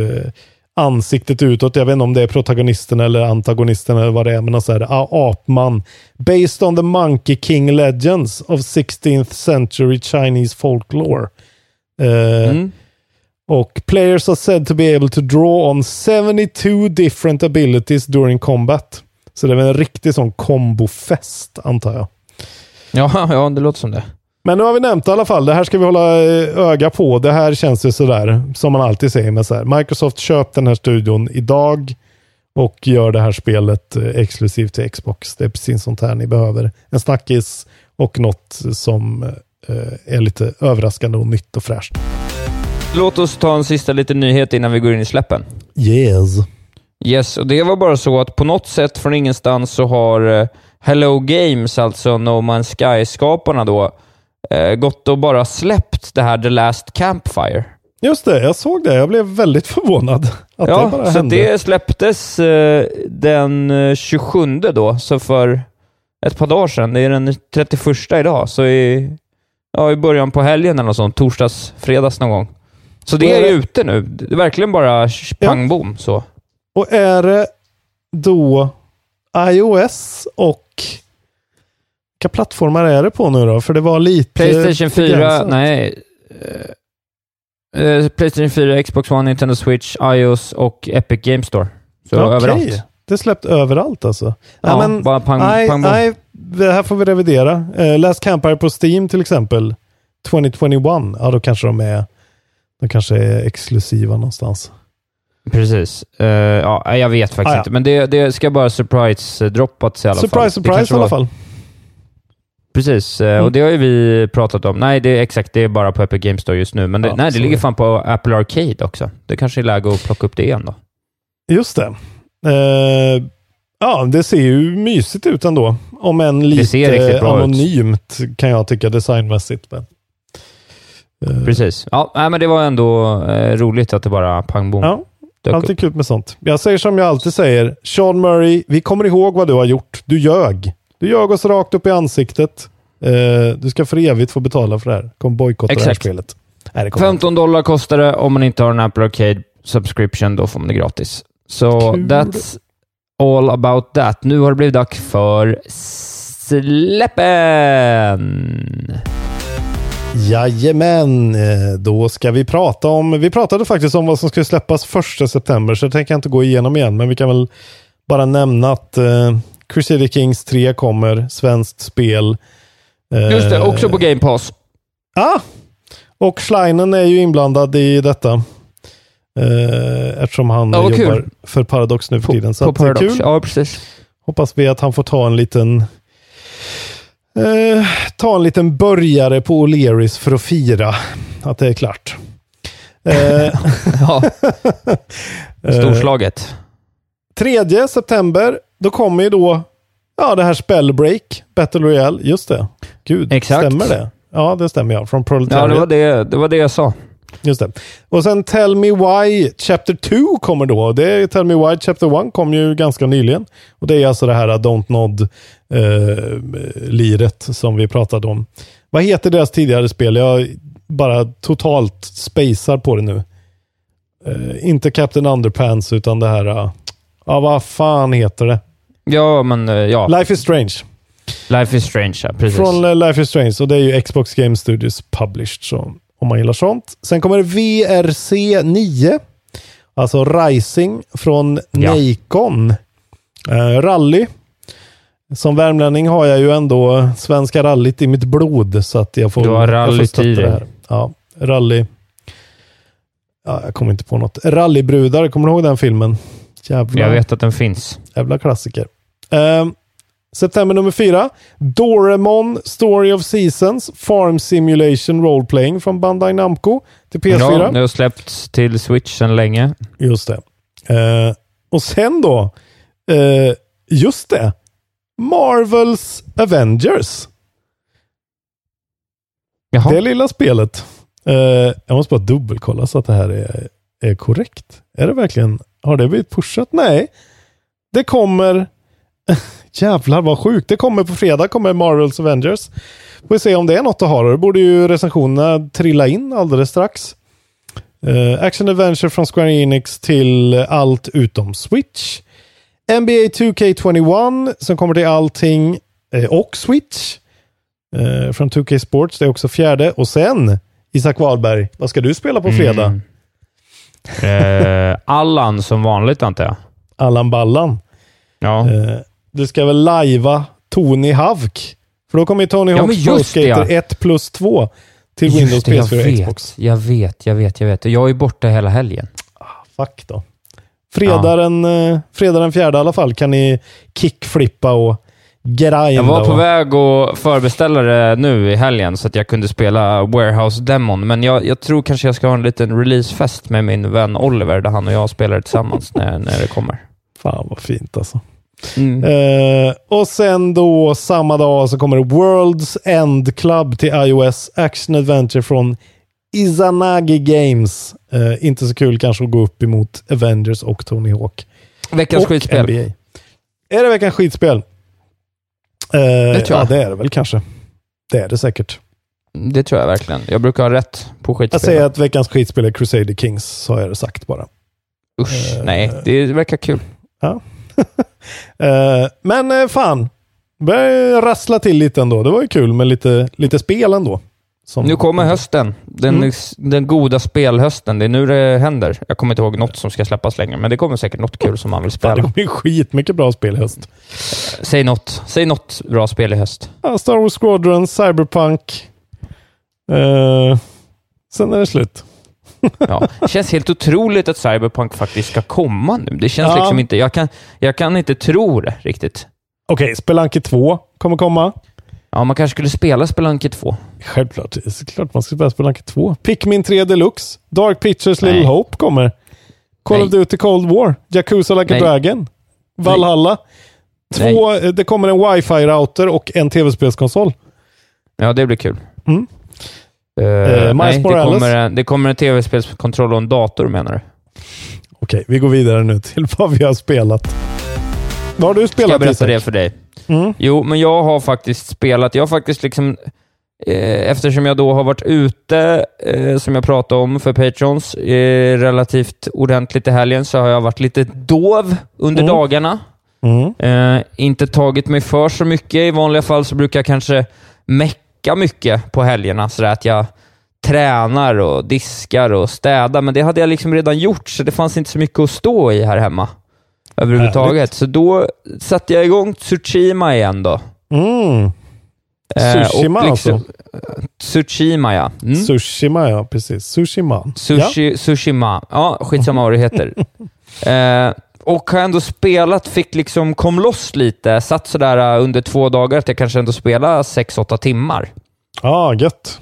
ansiktet utåt. Jag vet inte om det är protagonisten eller antagonisten eller vad det är, men så här, a- apman. Based on the Monkey King Legends of 16th century Chinese folklore. Eh, Mm. Och players are said to be able to draw on 72 different abilities during combat. Så det är väl en riktig sån kombofest, antar jag. Ja, ja, det låter som det. Men nu har vi nämnt i alla fall. Det här ska vi hålla eh, öga på. Det här känns ju sådär, som man alltid säger med så här. Microsoft köp den här studion idag och gör det här spelet eh, exklusivt till Xbox. Det är precis sånt här ni behöver. En snackis och något som eh, är lite överraskande och nytt och fräscht. Låt oss ta en sista liten nyhet innan vi går in i släppen. Yes. Yes, och det var bara så att på något sätt från ingenstans så har Hello Games, alltså No Man's Sky-skaparna då, gått och bara släppt det här The Last Campfire. Just det, jag såg det. Jag blev väldigt förvånad att det ja, bara så hände. det släpptes eh, den eh, 27 då, så för ett par dagar sedan. Det är den 31 idag, så i, ja, i början på helgen eller något sånt. Torsdags, fredags någon gång. Så det är är det- ute nu. Det är verkligen bara pang bom så. Och är det då iOS och vilka plattformar är det på nu då? För det var lite Playstation 4, begränsat. nej. Eh, eh, Playstation 4, Xbox One, Nintendo Switch, iOS och Epic Game Store. Så Okej. överallt. Det släppt överallt alltså. Ja, nej, men, bara pang- nej, pang nej, det här får vi revidera. Uh, Last Campire på Steam till exempel. 2021. Ja, då kanske de är, de kanske är exklusiva någonstans. Precis. Eh, ja, jag vet faktiskt Ah, ja. inte, men det, det ska bara surprise-droppats i alla fall. Surprise, Det surprise kanske i alla fall. Precis, eh, Mm. och det har ju vi pratat om. Nej, det är exakt. Det är bara på Epic Game Store just nu. Men det, Ja, nej, det ligger fan på Apple Arcade också. Det kanske är läge att plocka upp det igen då. Just det. Eh, ja, det ser ju mysigt ut ändå. Om än lite bra ut. anonymt kan jag tycka designmässigt. Men, eh, Precis. Ja, nej, men det var ändå eh, roligt att det bara pang bom Ja, dök upp. alltid kul med sånt. Jag säger som jag alltid säger. Sean Murray, vi kommer ihåg vad du har gjort. Du ljög. Du ljög oss rakt upp i ansiktet. Eh, du ska för evigt få betala för det här. Kom bojkotta det här spelet. Nej, det kommer 15 dollar kostar det. Om man inte har en Apple Arcade subscription, då får man det gratis. Så Kul. that's all about that. Nu har det blivit dags för släppen! Jajamän, eh, då ska vi prata om, vi pratade faktiskt om vad som ska släppas första september, så det tänker jag inte gå igenom igen, men vi kan väl bara nämna att eh, Crusader Kings 3 kommer, svenskt spel. Eh, Just det, också på Game Pass. Ah! Och Schleinen är ju inblandad i detta. Eh, eftersom han Ja, jobbar kul. för Paradox nu för tiden. Så på att det är Paradox, kul. ja precis. Hoppas vi att han får ta en liten eh, ta en liten börjare på O'Learys för att fira att det är klart. Eh, ja. Storslaget. 3 september, då kommer ju då ja, det här Spellbreak, Battle Royale. Just det. Gud, Exakt. stämmer det? Ja, det stämmer ja. Från Ja, Proletariat. det var det, det var det jag sa. Just det. Och sen Tell Me Why Chapter 2 kommer då. Det är Tell Me Why Chapter 1 kom ju ganska nyligen. Och det är alltså det här Don't Nod eh, som vi pratade om. Vad heter deras tidigare spel? Jag bara totalt spacar på det nu. Eh, inte Captain Underpants utan det här, eh, ja vad fan heter det? Ja, men eh, ja. Life is Strange. Life is Strange, ja, precis. Från eh, Life is Strange och det är ju Xbox Game Studios published. Så om man gillar sånt. Sen kommer VRC 9. Alltså Rising från Ja. Nikon. Eh, rally. Som värmlänning har jag ju ändå Svenska rallyt i mitt blod. Så att jag får, Du har rallyt i det dig. här. Ja, rally. Ja, jag kommer inte på något. Rallybrudar, kommer du ihåg den filmen? Jävla, Jag vet att den finns. jävla klassiker. Eh, September nummer fyra. Doraemon Story of Seasons Farm Simulation Role Playing från Bandai Namco till PS4. Ja, det har släppts till Switch sedan länge. Just det. Eh, och sen då, eh, just det, Marvels Avengers. Jaha. Det lilla spelet. Eh, jag måste bara dubbelkolla så att det här är, är korrekt. Är det verkligen, har det blivit pushat? Nej. Det kommer, jävlar vad sjukt. Det kommer på fredag, kommer Marvels Avengers. Får vi se om det är något att ha. Det borde ju recensionerna trilla in alldeles strax. Eh, Action Adventure från Square Enix till allt utom Switch. NBA 2K21 som kommer till allting eh, och Switch. Eh, från 2K Sports, det är också fjärde. Och sen, Isak Wahlberg, vad ska du spela på fredag? Mm. Allan som vanligt antar jag. Allan Ballan. Ja. Du ska väl lajva Tony Hawk? För då kommer ju Tony Ja, Hawk men Pro det, Skater ja. 1 plus 2 till Windows, Just det, jag PS4 och vet, Xbox. Jag vet, jag vet, jag vet. Jag är borta hela helgen. Fuck då. Fredag, den, eh, fredag den fjärde i alla fall kan ni kickflippa och grinda. Jag var på och, väg att förbeställa det nu i helgen så att jag kunde spela Warehouse-demon, men jag, jag tror kanske jag ska ha en liten releasefest med min vän Oliver, där han och jag spelar tillsammans när, när det kommer. Fan vad fint alltså. Mm. Eh, och sen då samma dag så kommer World's End Club till iOS Action Adventure från Izanagi Games. Eh, inte så kul kanske att gå upp emot Avengers och Tony Hawk. Veckans och skitspel. NBA. Är det veckans skitspel? Eh, Det tror Ja, jag. det är det väl kanske. Det är det säkert. Det tror jag verkligen. Jag brukar ha rätt på Jag skitspel. säger att veckans skitspel är Crusader Kings, så har jag det sagt bara. Usch, nej. Det verkar kul. Ja. Eh, men eh, fan, börjar rassla till lite ändå. Det var ju kul med lite, lite spel ändå. Som, Nu kommer hösten. Den, Mm. den goda spelhösten. Det är nu det händer. Jag kommer inte ihåg något som ska släppas längre, men det kommer säkert något kul som man vill Fan, det spela. kommer ju skitmycket bra spel i höst. Säg något. Säg något bra spel i höst. Ja, Star Wars Squadron, Cyberpunk. Eh, sen är det slut. Ja. Det känns helt otroligt att Cyberpunk faktiskt ska komma nu. Det känns Ja. liksom inte... Jag kan, jag kan inte tro det riktigt. Okej, Spelunky 2 kommer komma. Ja, man kanske skulle spela Spelunky 2. Självklart. Det är klart man ska spela Spelunky 2. Pikmin 3 Deluxe. Dark Pictures Nej. Little Hope kommer. Call of Nej. Duty Cold War. Yakuza Like Nej. a Dragon. Valhalla. Två, eh, det kommer en wifi-router och en tv-spelskonsol. Ja, det blir kul. Mm. Eh, Miles nej, det kommer, en, det kommer en tv-spelskontroll och en dator menar du? Okej, vi går vidare nu till vad vi har spelat. Vad har du Ska spelat jag berätta det för dig? Mm. Jo, men jag har faktiskt spelat. Jag har faktiskt liksom... Eh, eftersom jag då har varit ute, eh, som jag pratade om för Patrons, eh, relativt ordentligt i helgen, så har jag varit lite dov under Mm. dagarna. Mm. Eh, inte tagit mig för så mycket. I vanliga fall så brukar jag kanske mecka orka mycket på helgerna, så att jag tränar och diskar och städar, men det hade jag liksom redan gjort, så det fanns inte så mycket att stå i här hemma överhuvudtaget. Härligt. Så då satte jag igång Tsushima igen då. Mm. Eh, och Sushima liksom- alltså? Tsushima ja. Mm. Sushima, ja precis. Sushima. Sushi, Sushima. Ja, skitsamma vad det heter. eh, och har ändå spelat, fick liksom, kom loss lite. Satt sådär eh, under två dagar att jag kanske ändå spelade 6-8 timmar. Ja, ah, gött.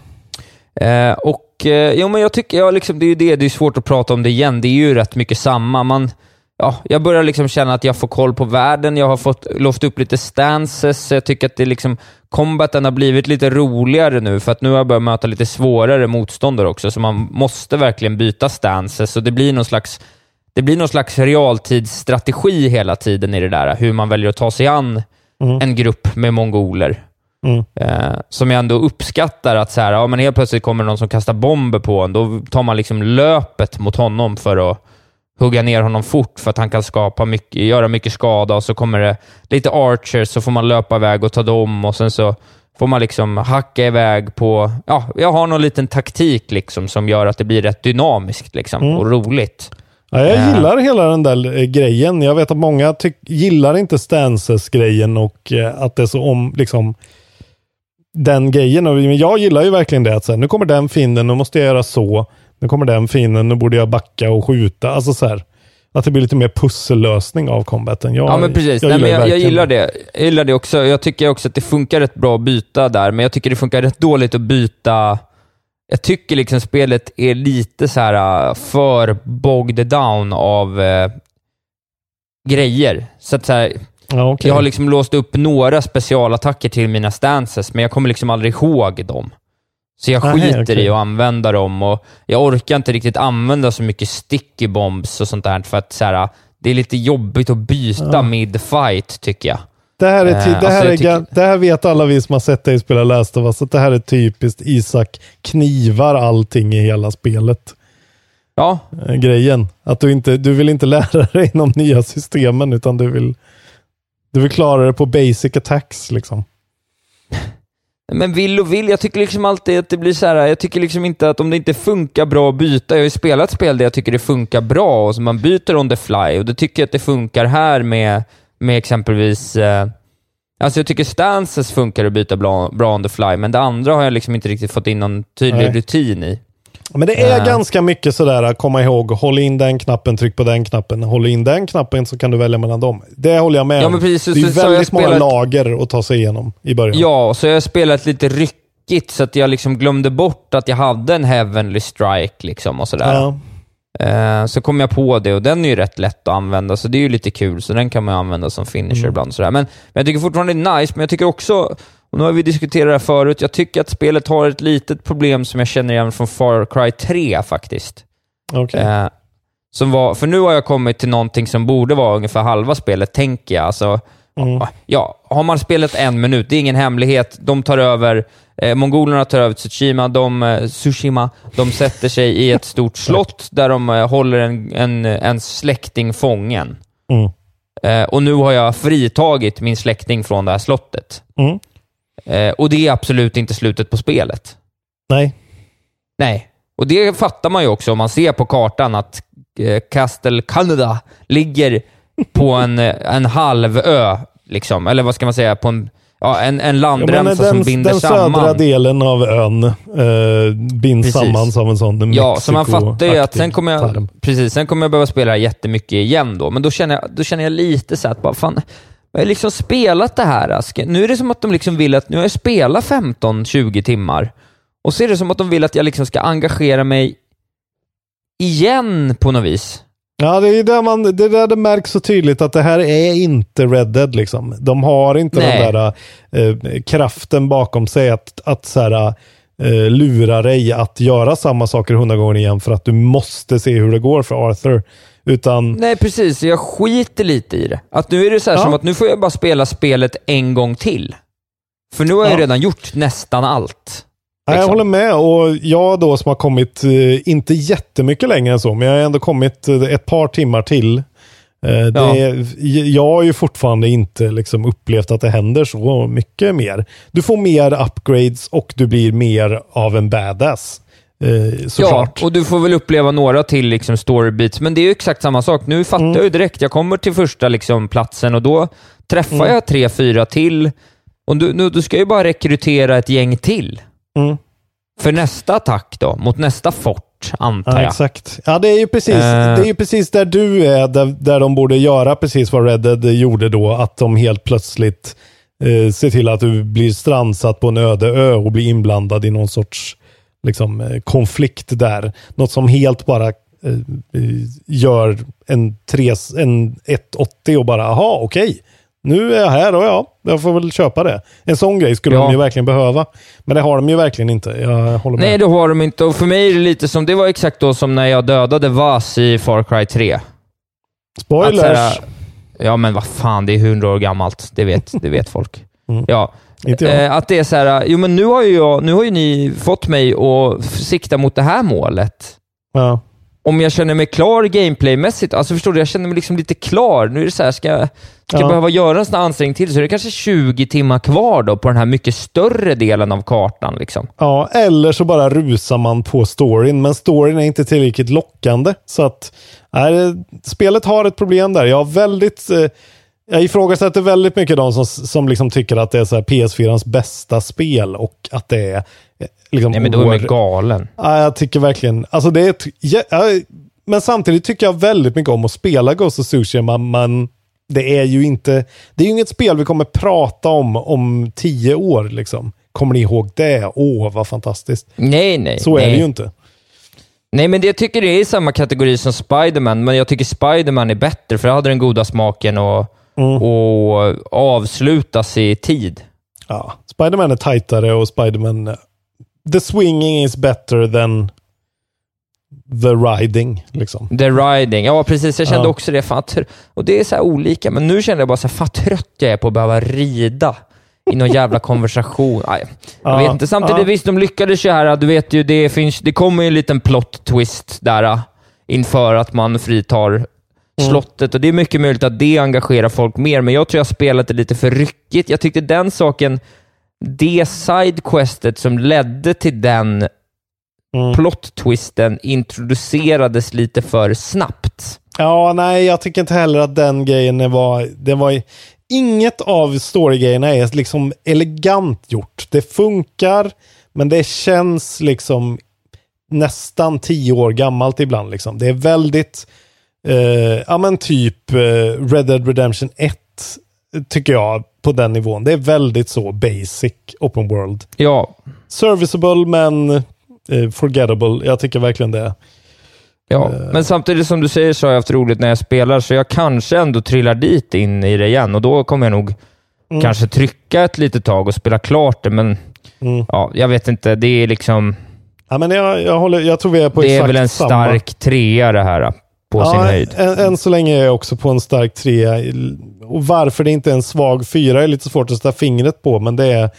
Eh, och eh, jo, men jag tycker, ja, liksom, det är ju det, det är svårt att prata om det igen. Det är ju rätt mycket samma. Man, ja, jag börjar liksom känna att jag får koll på världen. Jag har fått låst upp lite stances. Jag tycker att det liksom, combaten har blivit lite roligare nu, för att nu har jag börjat möta lite svårare motståndare också, så man måste verkligen byta stances. Så det blir någon slags det blir någon slags realtidsstrategi hela tiden i det där, hur man väljer att ta sig an en grupp med mongoler. Mm. Eh, som jag ändå uppskattar att så här, ja, men helt plötsligt kommer någon som kastar bomber på en. Då tar man liksom löpet mot honom för att hugga ner honom fort för att han kan skapa mycket, göra mycket skada och så kommer det lite archers så får man löpa iväg och ta dem och sen så får man liksom hacka iväg på... Ja, jag har någon liten taktik liksom som gör att det blir rätt dynamiskt liksom, Mm. och roligt. Ja, jag Eh. gillar hela den där eh, grejen. Jag vet att många gillar inte stances-grejen och eh, att det är så om, liksom, den grejen. Och- Men jag gillar ju verkligen det. Att så här, nu kommer den fienden, nu måste jag göra så. Nu kommer den fienden, nu borde jag backa och skjuta. Alltså så här, att det blir lite mer pussellösning av combaten. Jag, Ja, men precis. Jag Nej, gillar, jag, jag gillar det. Jag gillar det också. Jag tycker också att det funkar rätt bra att byta där, men jag tycker det funkar rätt dåligt att byta... Jag tycker liksom spelet är lite så här uh, för bogged down av eh, grejer. Så att så här, Ja, okej. Jag har liksom låst upp några specialattacker till mina stances, men jag kommer liksom aldrig ihåg dem. Så jag Nej, skiter okej. i att använda dem och jag orkar inte riktigt använda så mycket sticky bombs och sånt där för att så här, det är lite jobbigt att byta Ja. mid-fight, tycker jag. Det här, är ty- Eh, det, alltså, här jag är tycker- det här vet alla vi som har sett dig spela Last of Us, att det här är typiskt Isak knivar allting i hela spelet. Ja. Eh, Grejen. Att du inte, du vill inte lära dig de nya systemen, utan du vill, du vill klara det på basic attacks liksom. Men vill och vill, jag tycker liksom alltid att det blir så här. jag tycker liksom inte att om det inte funkar bra att byta, jag har ju spelat spel där jag tycker det funkar bra och så man byter on the fly och det tycker jag att det funkar här med, med exempelvis eh, Alltså jag tycker stances funkar att byta bra, bra on the fly, men det andra har jag liksom inte riktigt fått in någon tydlig Nej. rutin i. Men det är Eh. ganska mycket sådär, att komma ihåg, håll in den knappen, tryck på den knappen, håll in den knappen så kan du välja mellan dem. Det håller jag med Ja, om. precis. det är Så- så väldigt många spelat- lager att ta sig igenom i början. Ja, så jag har spelat lite ryckigt så att jag liksom glömde bort att jag hade en heavenly strike liksom och sådär. Ja. Eh, så kom jag på det och den är ju rätt lätt att använda, så det är ju lite kul. Så den kan man ju använda som finisher Mm. ibland. Sådär. Men, men jag tycker fortfarande det är nice, men jag tycker också, och nu har vi diskuterat det här förut, jag tycker att spelet har ett litet problem som jag känner igen från Far Cry 3 faktiskt. Okej. Eh, som var, för nu har jag kommit till någonting som borde vara ungefär halva spelet, tänker jag. Alltså, Mm. ja, har man spelat en minut, det är ingen hemlighet. De tar över, eh, mongolerna tar över Tsushima, de, eh, Tsushima, de sätter sig i ett stort slott där de eh, håller en, en, en släkting fången. Mm. Eh, och nu har jag fritagit min släkting från det här slottet. Mm. Eh, och det är absolut inte slutet på spelet. Nej. Nej, och det fattar man ju också om man ser på kartan att eh, Castle Canada ligger på en, en halvö, liksom. eller vad ska man säga, på en, ja, en, en Ja, landremsa som den, binder den samman. södra delen av ön eh, binds Precis. samman som en sån Ja, så man fattar ju att sen kommer, jag, term. precis, sen kommer jag behöva spela jättemycket igen då, men då känner jag, då känner jag lite så att bara, fan, jag har liksom spelat det här. Ska, nu är det som att de liksom vill att, nu har jag spelat 15-20 timmar, och så är det som att de vill att jag liksom ska engagera mig igen på något vis. Ja, det är där, man, det är där det märks så tydligt att det här är inte Red Dead. Liksom. De har inte Nej. den där eh, kraften bakom sig att, att så här, eh, lura dig att göra samma saker hundra gånger igen för att du måste se hur det går för Arthur. Utan, Nej, precis. Jag skiter lite i det. Att nu är det så här Ja. som att nu får jag bara spela spelet en gång till. För nu har jag Ja. redan gjort nästan allt. Ja, jag liksom. håller med och jag då som har kommit, eh, inte jättemycket längre än så, men jag har ändå kommit eh, ett par timmar till. Eh, det, Jag har ju fortfarande inte liksom upplevt att det händer så mycket mer. Du får mer upgrades och du blir mer av en badass. Eh, såklart. Ja, och du får väl uppleva några till liksom storybeats, men det är ju exakt samma sak. Nu fattar Mm. jag ju direkt. Jag kommer till första liksom, platsen och då träffar Mm. jag tre, fyra till. Och du, nu, du ska ju bara rekrytera ett gäng till. Mm. För nästa attack då, mot nästa fort, antar Ja, jag. exakt. Ja, det är ju precis, Eh. det är ju precis där du är, där, där de borde göra precis vad Red Dead gjorde då. Att de helt plötsligt eh, ser till att du blir strandsatt på en öde ö och blir inblandad i någon sorts liksom, eh, konflikt där. Något som helt bara eh, gör en, tres, en 180 och bara, aha, okej. Nu är jag här och ja, jag får väl köpa det. En sån grej skulle Ja. de ju verkligen behöva. Men det har de ju verkligen inte. Jag håller med. Nej, det har de inte. Och för mig är det lite som, det var exakt då som när jag dödade Vas i Far Cry 3. Spoilers! Här, ja, men vad fan, det är hundra år gammalt. Det vet, det vet folk. Mm. Ja. Inte jag. Eh, att det är så här, jo men nu har ju, jag, nu har ju ni fått mig att sikta mot det här målet. Ja. Om jag känner mig klar gameplaymässigt, alltså förstår du, jag känner mig liksom lite klar. Nu är det så här, ska jag ska jag Ja. behöva göra en sån här ansträngning till så är det kanske 20 timmar kvar då på den här mycket större delen av kartan. Liksom. Ja, eller så bara rusar man på storyn, men storyn är inte tillräckligt lockande. Så att, nej, spelet har ett problem där. Jag har väldigt... Eh, jag ifrågasätter väldigt mycket de som, som liksom tycker att det är så här PS4ans bästa spel och att det är... Liksom, Nej men då är man galen. Ja, jag tycker verkligen... Alltså det är ett, ja, men samtidigt tycker jag väldigt mycket om att spela Ghost of Tsushima, men det är ju inte... Det är ju inget spel vi kommer prata om om tio år. Liksom. Kommer ni ihåg det? Åh, vad fantastiskt. Nej, nej. Så är nej. det ju inte. Nej, men det, jag tycker det är i samma kategori som Spiderman, men jag tycker Spiderman är bättre, för det hade den goda smaken och, Mm. och avslutas i tid. Ja, Spiderman är tajtare och Spiderman... The swinging is better than the riding. Liksom. The Riding, ja precis. Jag kände Ja. också det. Fan, och det är så här olika, men nu känner jag bara så här, fan trött jag är på att behöva rida i någon jävla konversation. Nej, jag Ja, vet inte. Samtidigt, ja. visst, de lyckades ju här. Du vet ju, det, finns, det kommer ju en liten plot twist där äh, inför att man fritar Mm. slottet och det är mycket möjligt att det engagerar folk mer, men jag tror jag spelat det lite för ryckigt. Jag tyckte den saken, det sidequestet som ledde till den Mm. plot-twisten introducerades lite för snabbt. Ja, nej, jag tycker inte heller att den grejen var... Det var inget av storygrejerna är liksom elegant gjort. Det funkar, men det känns liksom nästan tio år gammalt ibland. Liksom. Det är väldigt, eh, ja men typ eh, Red Dead Redemption 1 tycker jag på den nivån. Det är väldigt så basic open world. Ja, Serviceable men eh, forgettable. Jag tycker verkligen det. ja. men samtidigt som du säger så har jag haft roligt när jag spelar, så jag kanske ändå trillar dit in i det igen och då kommer jag nog Mm. kanske trycka ett litet tag och spela klart det, men Mm. ja, jag vet inte. Det är liksom... Ja, men jag, jag, håller, jag tror vi är på det är exakt väl en samma. stark trea det här, på sin höjd. Än, än så länge är jag också på en stark trea. Och varför det inte är en svag fyra är lite svårt att sätta fingret på, men det är...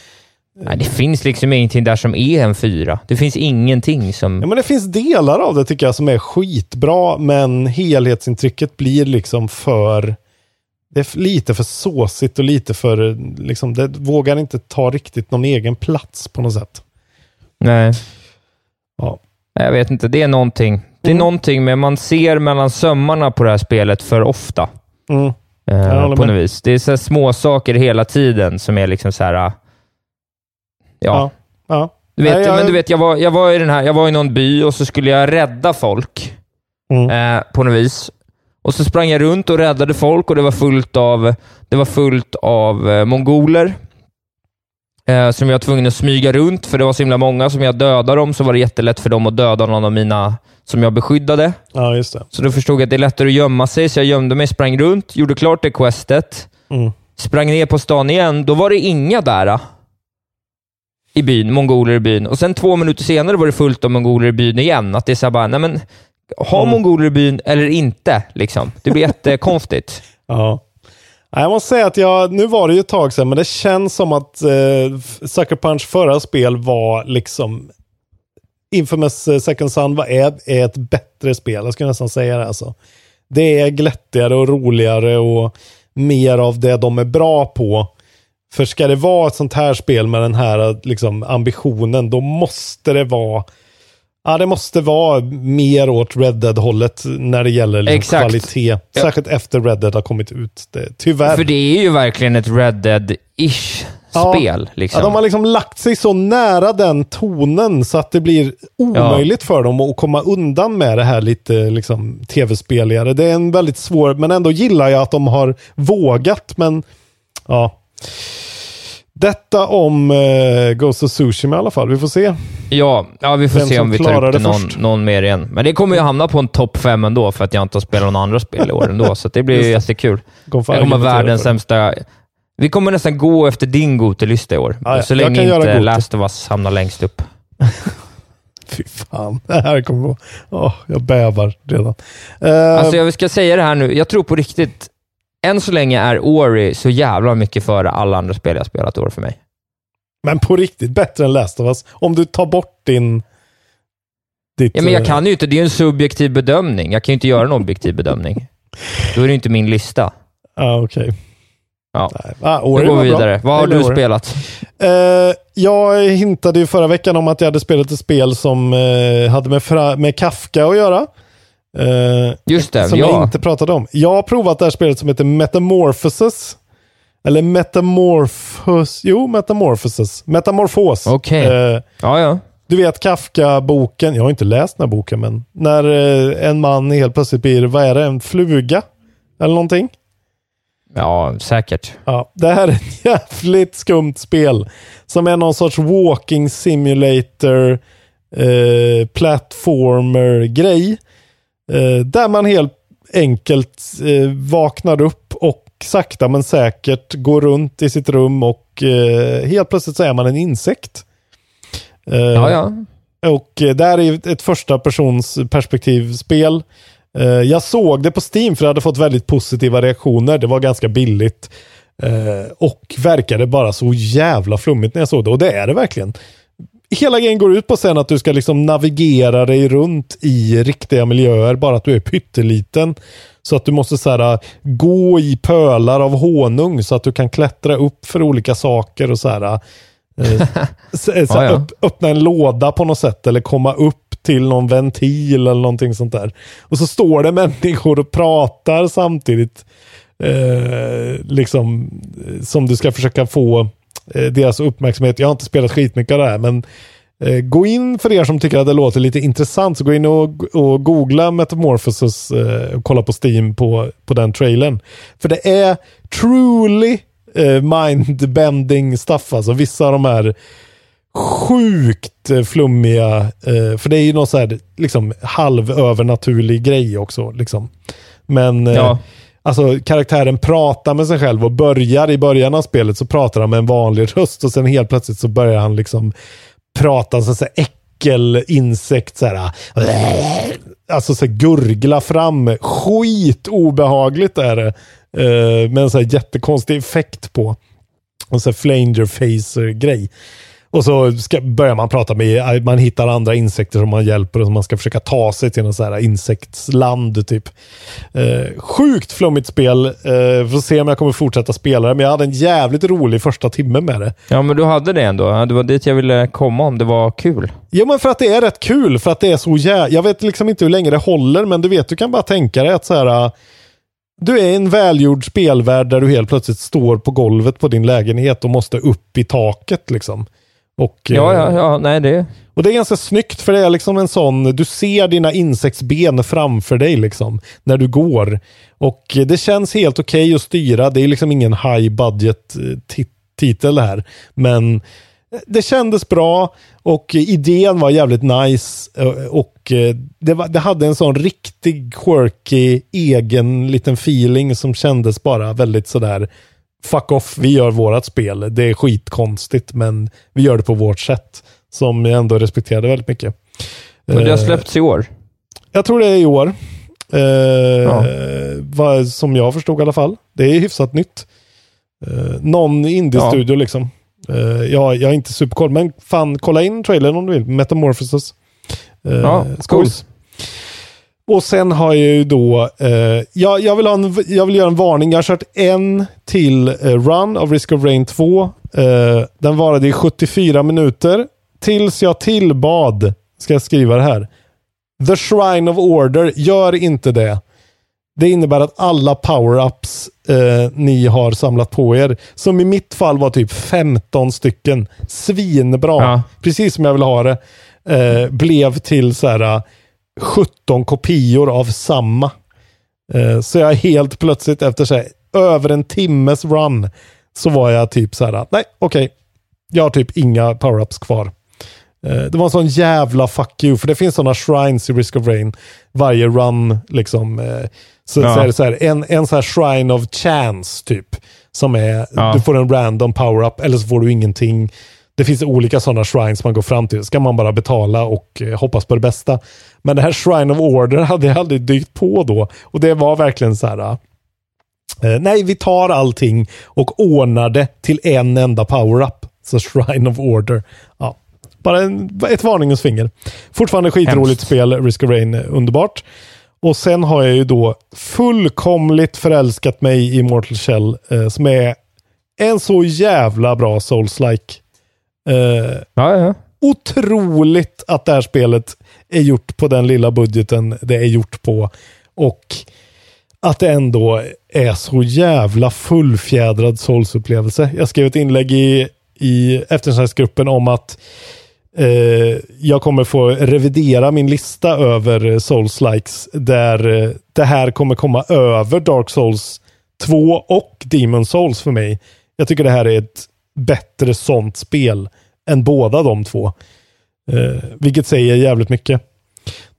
Nej, det finns liksom ingenting där som är en fyra. Det finns ingenting som... Ja, men det finns delar av det tycker jag som är skitbra, men helhetsintrycket blir liksom för... Det är lite för såsigt och lite för... Liksom, det vågar inte ta riktigt någon egen plats på något sätt. Nej. Ja. Jag vet inte. Det är någonting. Det är Mm. någonting med man ser mellan sömmarna på det här spelet för ofta. Mm. Eh, på något vis. Det är så små saker hela tiden som är liksom så här... ah, Ja. Ja. ja. Du vet, Nej, jag- men du vet jag, var, jag, var i den här, jag var i någon by och så skulle jag rädda folk Mm. eh, på något vis. Och så sprang jag runt och räddade folk och det var fullt av, det var fullt av eh, mongoler. Eh, som jag var tvungen att smyga runt, för det var så himla många. Som jag dödade dem så var det jättelätt för dem att döda någon av mina som jag beskyddade. ja, just det. Så då förstod jag att det är lättare att gömma sig, så jag gömde mig, sprang runt, gjorde klart det questet, Mm. sprang ner på stan igen. Då var det inga där. ah, I byn, mongoler i byn. Och sen två minuter senare var det fullt av mongoler i byn igen. Att det är så här bara, nej men, ha Mm. mongoler i byn eller inte. Liksom. Det blir jättekonstigt. Ja. Jag måste säga att jag, nu var det ju ett tag sedan, men det känns som att eh, Sucker Punch förra spel var liksom Infamous eh, Second sun, var, är, är ett bättre spel. Jag skulle nästan säga det. Alltså. det är glättigare och roligare och mer av det de är bra på. För ska det vara ett sånt här spel med den här eh, liksom, ambitionen, då måste det vara Ja, det måste vara mer åt Red Dead-hållet när det gäller liksom kvalitet. Särskilt efter Red Dead har kommit ut. Det, tyvärr. För det är ju verkligen ett Red Dead-ish spel. Liksom. Ja, de har liksom lagt sig så nära den tonen så att det blir omöjligt för dem att komma undan med det här lite liksom, tv-speligare. Det är en väldigt svår, men ändå gillar jag att de har vågat. Men ja. Detta om uh, Ghost of Tsushima i alla fall. Vi får se. Ja, ja vi får Vem se om vi tar upp det någon, någon mer igen. Men det kommer ju hamna på en topp fem ändå, för att jag inte har spelat några andra spel i år ändå, så det blir ju jättekul. Jag kommer världens sämsta... Vi kommer nästan gå efter din Gotelista i år, Ja, ja. så länge inte. Last of Us hamnar längst upp. Fy fan, det här kommer att... Åh, jag bävar redan. Uh, Alltså jag ska säga det här nu, jag tror på riktigt, än så länge är Ori så jävla mycket före alla andra spel jag spelat år för mig. men på riktigt bättre än Last of Us. Om du tar bort din... Ditt, Ja, men jag eh, kan ju inte, det är ju en subjektiv bedömning. Jag kan ju inte göra en objektiv bedömning. Då är det inte min lista. Ja, okej. Ja. Ah, Nu går vi bra. vidare. Vad har Eller du Ori. spelat? Eh, jag hintade ju förra veckan om att jag hade spelat ett spel som eh, hade med, med Kafka att göra. Eh, Just det, som ja. jag inte pratade om. Jag har provat det här spelet som heter Metamorphosis. Eller Metamorphos... Jo, Metamorphosis. Metamorfos. Okej. Eh, Ja, ja. du vet Kafka-boken. Jag har inte läst den här boken, men när eh, en man helt plötsligt blir, vad är det, en fluga? Eller någonting. Ja, säkert. Ja, det här är ett jävligt skumt spel. Som är någon sorts walking simulator eh, platformer-grej. Eh, där man helt enkelt eh, vaknar upp och sakta men säkert går runt i sitt rum och eh, helt plötsligt så är man en insekt. Ja, ja. och det här är ett första persons perspektivspel. Jag såg det på Steam för jag hade fått väldigt positiva reaktioner. Det var ganska billigt. Och verkade bara så jävla flummigt när jag såg det. Och det är det verkligen. Hela grejen går ut på sen att du ska liksom navigera dig runt i riktiga miljöer. Bara att du är pytteliten. Så att du måste så här, gå i pölar av honung så att du kan klättra upp för olika saker och så här. eh, så, så Ja, ja. Upp, öppna en låda på något sätt eller komma upp till någon ventil eller någonting sånt där. Och så står det människor och pratar samtidigt. Eh, liksom eh, som du ska försöka få eh, Eh, deras uppmärksamhet. Jag har inte spelat skitmycket av det här men eh, gå in för er som tycker att det låter lite intressant så gå in och, och googla Metamorphosis eh, och kolla på Steam på, på den trailern. För det är truly eh, mindbending stuff alltså. Vissa av de här sjukt eh, flummiga, eh, för det är ju någon så här liksom halvövernaturlig grej också. Liksom. Men eh, Ja alltså karaktären pratar med sig själv och börjar i början av spelet så pratar han med en vanlig röst och sen helt plötsligt så börjar han liksom prata så att säga äckelinsekt så här. Äh, alltså så här, gurgla fram. Skit obehagligt är det. Uh, med en så här jättekonstig effekt på. En sån här flanger face grej. Och så ska, börjar man prata med, man hittar andra insekter som man hjälper och man ska försöka ta sig till något så här insektsland typ. Eh, sjukt flummigt spel. Eh, får se om jag kommer fortsätta spela det, men jag hade en jävligt rolig första timme med det. Ja, men du hade det ändå. Det var dit jag ville komma om det var kul. Jo men för att det är rätt kul, för att det är så jä... Jag vet liksom inte hur länge det håller, men du vet, du kan bara tänka dig att så här... Du är i en välgjord spelvärld där du helt plötsligt står på golvet på din lägenhet och måste upp i taket liksom. Och, Ja, eh, ja, ja. Nej, det... och det är ganska snyggt för det är liksom en sån, du ser dina insektsben framför dig liksom när du går. Och det känns helt okej att styra. Det är liksom ingen high budget eh, tit- titel här. Men det kändes bra och idén var jävligt nice. eh, Och eh, det, var, det hade en sån riktig quirky egen liten feeling som kändes bara väldigt sådär fuck off, vi gör vårat spel. Det är skitkonstigt men vi gör det på vårt sätt. Som jag ändå respekterade väldigt mycket. Men det har Eh, släppts i år. jag tror det är i år. Eh, vad, som jag förstod i alla fall. Det är hyfsat nytt. Eh, någon indie-studio liksom. Eh, jag, jag är inte superkoll, men fan kolla in trailern om du vill. Metamorphosis. Eh, Ja, skojs. Och sen har jag ju då, eh, jag, jag, vill en, jag vill göra en varning. Jag har kört en till eh, run av Risk of Rain 2. Eh, den varade i 74 minuter. Tills jag tillbad, ska jag skriva det här. The Shrine of Order, gör inte det. Det innebär att alla power-ups eh, ni har samlat på er, som i mitt fall var typ 15 stycken, svinbra, Ja. precis som jag vill ha det, eh, blev till så här 17 kopior av samma. Eh, så jag helt plötsligt efter så här, över en timmes run så var jag typ så här, nej okej, jag har typ inga power-ups kvar. Eh, Det var en sån jävla fuck you, för det finns sådana shrines i Risk of Rain. Varje run liksom. eh, Så, Ja. så är det så här, en, en så här shrine of chance typ. Som är, Ja. du får en random power-up eller så får du ingenting. Det finns olika sådana shrines man går fram till. Ska man bara betala och hoppas på det bästa. Men det här Shrine of Order hade jag aldrig dykt på då. Och det var verkligen så här. eh, nej, vi tar allting och ordnar det till en enda power-up. Så Shrine of Order. Ja, bara en, ett varningens finger. Fortfarande skitroligt Hemskt. spel, Risk of Rain, eh, underbart. Och sen har jag ju då fullkomligt förälskat mig i Mortal Shell, eh, som är en så jävla bra Souls-like. Eh, Ja, ja. otroligt att det här spelet är gjort på den lilla budgeten det är gjort på. Och att det ändå är så jävla fullfjädrad Souls-upplevelse. Jag skrev ett inlägg i, i eftersnacksgruppen om att eh, jag kommer få revidera min lista över Souls-likes där eh, det här kommer komma över Dark Souls 2 och Demon Souls för mig. Jag tycker det här är ett bättre sånt spel än båda de två. Eh, vilket säger jävligt mycket.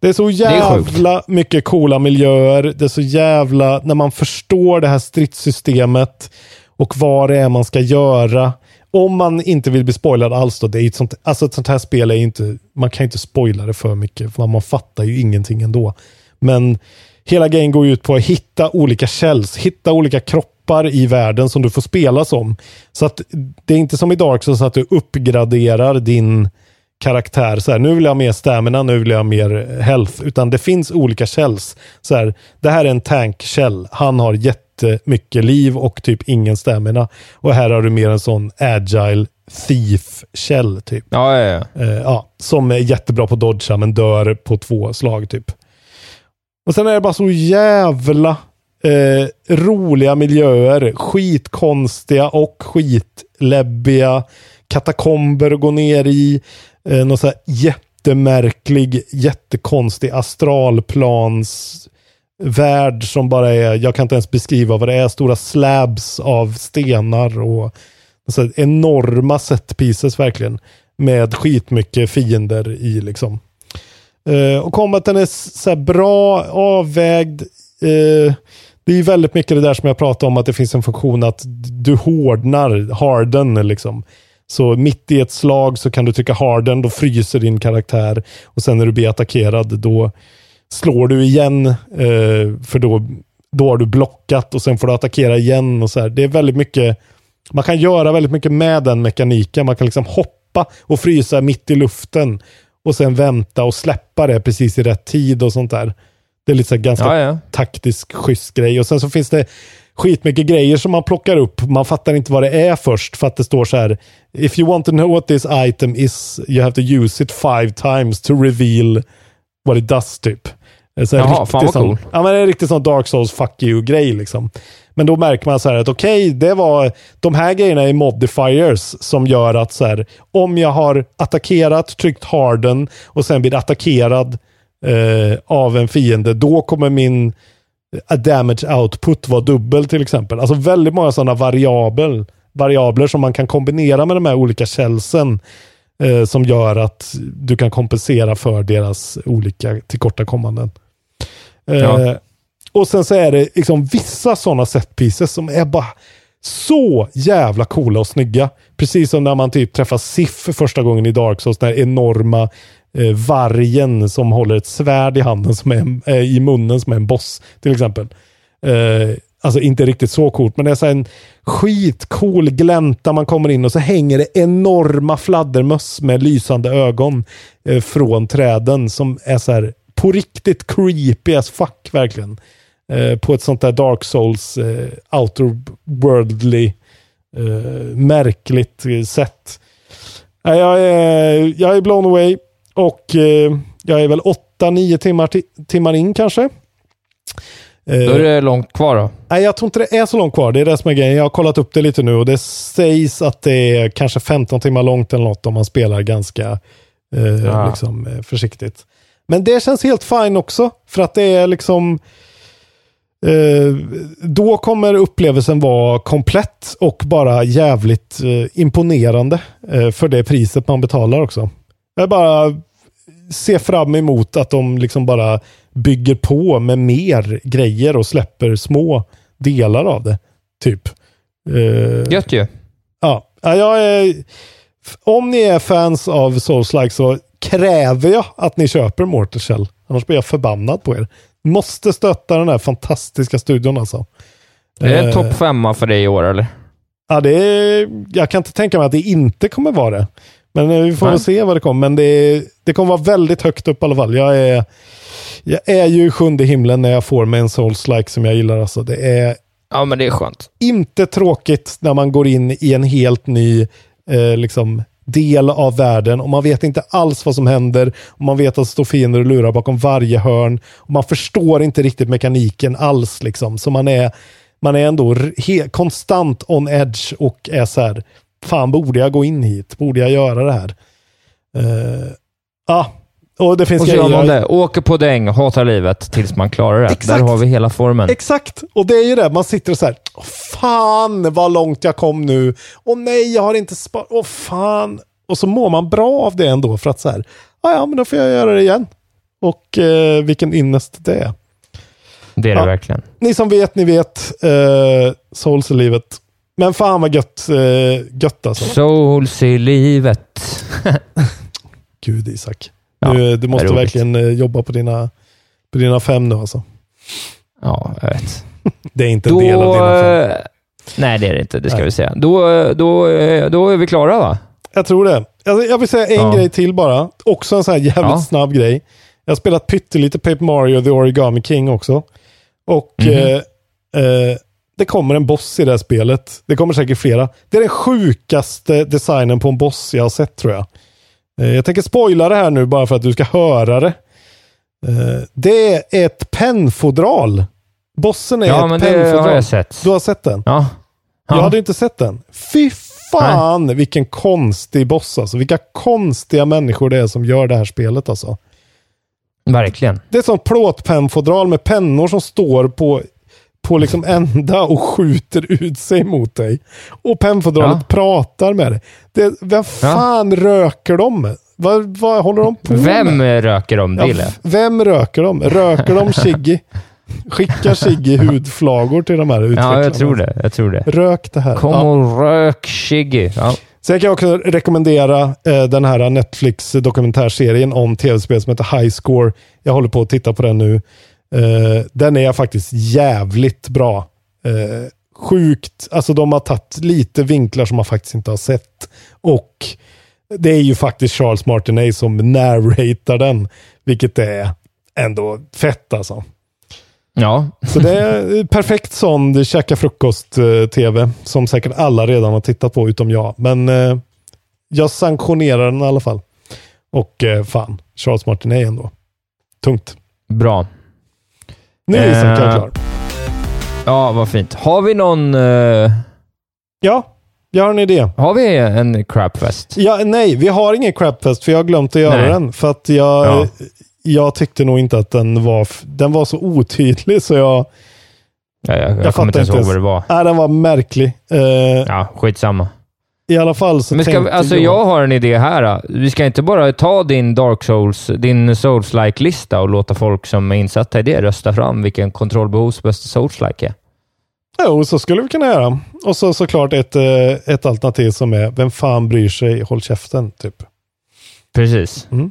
Det är så är jävla mycket coola miljöer. Det är så jävla, när man förstår det här stridssystemet och vad det är man ska göra. Om man inte vill bli spoilad alls då. Det är ett sånt, alltså ett sånt här spel är inte, man kan inte spoila det för mycket. För man fattar ju ingenting ändå. Men hela grejen går ju ut på att hitta olika shells, hitta olika kroppar i världen som du får spela som. Så att det är inte som i Dark Souls att du uppgraderar din karaktär. Så här, nu vill jag ha mer stamina, nu vill jag ha mer health. Utan det finns olika shells. Så här, det här är en tank shell. Han har jättemycket liv och typ ingen stamina. Och här har du mer en sån agile thief shell typ. Ja, ja, ja. Eh, ja, som är jättebra på dodga men dör på två slag typ. Och sen är det bara så jävla eh, roliga miljöer. Skitkonstiga och skitläbbiga katakomber att gå ner i. Eh, någon så här jättemärklig, jättekonstig astralplans värld som bara är, jag kan inte ens beskriva vad det är, stora slabs av stenar och så här enorma set pieces verkligen. Med skitmycket fiender i liksom. Eh, och kombaten är så här bra avvägd. Eh, det är väldigt mycket det där som jag pratade om, att det finns en funktion att du hårdnar, harden liksom. Så mitt i ett slag så kan du trycka harden, då fryser din karaktär. Och sen när du blir attackerad, då slår du igen. Eh, för då, då har du blockat och sen får du attackera igen. och så här. Det är väldigt mycket, man kan göra väldigt mycket med den mekaniken. Man kan liksom hoppa och frysa mitt i luften. Och sen vänta och släppa det precis i rätt tid och sånt där. Det är lite så ganska Ja, ja. taktisk schysst grej. Och sen så finns det skitmycket grejer som man plockar upp. Man fattar inte vad det är först för att det står så här. If you want to know what this item is you have to use it five times to reveal what it does typ. Så här Jaha, fan vad sån- cool. Ja, men det är riktigt sån Dark Souls fuck you-grej liksom. Men då märker man så här att okej, det var de här grejerna är modifiers som gör att så här, om jag har attackerat, tryckt harden och sen blir attackerad eh, av en fiende, då kommer min eh, damage output vara dubbel till exempel. Alltså väldigt många sådana variabel, variabler som man kan kombinera med de här olika källsen eh, som gör att du kan kompensera för deras olika tillkortakommanden. Eh, Ja. Och sen så är det liksom vissa sådana set pieces som är bara så jävla coola och snygga. Precis som när man typ träffar Sif för första gången i Dark Souls, den här enorma eh, vargen som håller ett svärd i handen som är en, eh, i munnen som är en boss till exempel. Eh, alltså inte riktigt så coolt, men det är så en skitcool glänta man kommer in och så hänger det enorma fladdermöss med lysande ögon eh, från träden som är så här på riktigt creepy as fuck verkligen. Eh, på ett sånt där Dark Souls eh, outerworldly eh, märkligt eh, sätt. Jag, är, jag är blown away och eh, jag är väl 8-9 timmar, ti- timmar in kanske. Eh, Då är det långt kvar då. Nej, jag tror inte det är så långt kvar. Det är det som är grejen. Jag har kollat upp det lite nu och det sägs att det är kanske 15 timmar långt eller något om man spelar ganska eh, Ja. liksom, eh, försiktigt. Men det känns helt fine också. För att det är liksom... Eh, då kommer upplevelsen vara komplett och bara jävligt eh, imponerande eh, för det priset man betalar också. Jag bara ser fram emot att de liksom bara bygger på med mer grejer och släpper små delar av det. Typ. Eh, Gött ju. Ja, ja, jag är, om ni är fans av Souls-like så kräver jag att ni köper Mortal Shell. Annars blir jag förbannad på er. Måste stötta den här fantastiska studion alltså. Är det en Eh, topp femma för dig i år eller? Ja, det är, jag kan inte tänka mig att det inte kommer vara det. Men eh, vi får Nej. väl se vad det kommer. Men det, det kommer vara väldigt högt upp i alla fall. Jag är, jag är ju i sjunde himlen när jag får mig en Souls-like som jag gillar. Alltså. Det är Ja, men det är skönt. inte tråkigt när man går in i en helt ny eh, liksom, del av världen och man vet inte alls vad som händer. Och man vet att det står fiender och lurar bakom varje hörn. Och man förstår inte riktigt mekaniken alls. Liksom. Så man är, man är ändå konstant on edge och är så här, fan borde jag gå in hit? Borde jag göra det här? Eh, Ja, och det finns Och så gör man grejer- det. Åker på däng, hatar livet tills man klarar det. Exakt. Där har vi hela formen. Exakt, och det är ju det. Man sitter och så här, Åh, fan vad långt jag kom nu. Åh nej, jag har inte sparat. Åh fan. Och så mår man bra av det ändå för att så här, "Ja, ja men då får jag göra det igen. Och eh, vilken ynnest det är. Det är det Ja. verkligen. Ni som vet, ni vet. Eh, souls i livet. Men fan vad gött, eh, gött alltså. Souls i livet. Gud Isak. Ja, du, du måste verkligen eh, jobba på dina, på dina fem nu alltså. Ja, jag vet. Det är inte en Då... del av dina fem. eh, Nej, det är det inte. Det ska Nej. vi säga. Då, eh, då, eh, då är vi klara va? Jag tror det. Jag, jag vill säga en Ja. grej till bara. Också en sån här jävligt Ja. snabb grej. Jag har spelat pyttelite Paper Mario The Origami King också. Och Mhm. eh, eh, det kommer en boss i det här spelet. Det kommer säkert flera. Det är den sjukaste designen på en boss jag har sett tror jag. Eh, jag tänker spoila det här nu bara för att du ska höra det. Eh, det är ett pennfodral. Bossen är Ja, ett men det pennfodral. har jag sett. Du har sett den? Ja. Jag Ja. hade inte sett den. Fy fan vilken konstig boss alltså. Vilka konstiga människor det är som gör det här spelet alltså. Verkligen. Det är som plåtpennfodral med pennor som står på, på liksom ända och skjuter ut sig mot dig. Och pennfodralet Ja. pratar med dig. Det, vem fan röker de? Vad, vad håller de på Vem med? röker om Ja, vem röker de? Röker de Shiggy? Skickar Shiggy hudflagor till de här utvecklarna? Ja, jag tror det. Jag tror det. Rök det här. Kom Ja. och rök Shiggy. Ja. Sen kan jag också rekommendera eh, den här Netflix dokumentärserien om tv-spel som heter High Score. Jag håller på att titta på den nu. Eh, den är faktiskt jävligt bra. Eh, sjukt, alltså de har tagit lite vinklar som man faktiskt inte har sett. Och det är ju faktiskt Charles Martinet som narratar den, vilket är ändå fett alltså. Ja. Så det är perfekt sån käka frukost-tv som säkert alla redan har tittat på utom jag. Men eh, jag sanktionerar den i alla fall. Och eh, fan, Charles Martinet ändå. Tungt. Bra. Nu är Isak Eh, klar. Ja, vad fint. Har vi någon... eh, Ja, jag har en idé. har vi en crapfest? Ja, nej, vi har ingen crapfest för jag har glömt att göra Nej. den. För att jag, Ja. jag tyckte nog inte att den var, den var så otydlig så jag... Ja, jag, jag, Jag kommer inte ens ihåg vad det var. Nej, den var märklig. Eh, Ja, skitsamma. I alla fall så Men ska tänkte alltså jag har en idé här. Vi ska inte bara ta din Dark Souls, din Souls-like-lista och låta folk som är insatta i det rösta fram vilken kontrollbehovs bästa Souls-like är. Jo, så skulle vi kunna göra. Och så såklart ett, eh, ett alternativ som är, vem fan bryr sig, håll käften, typ. Precis. Mm.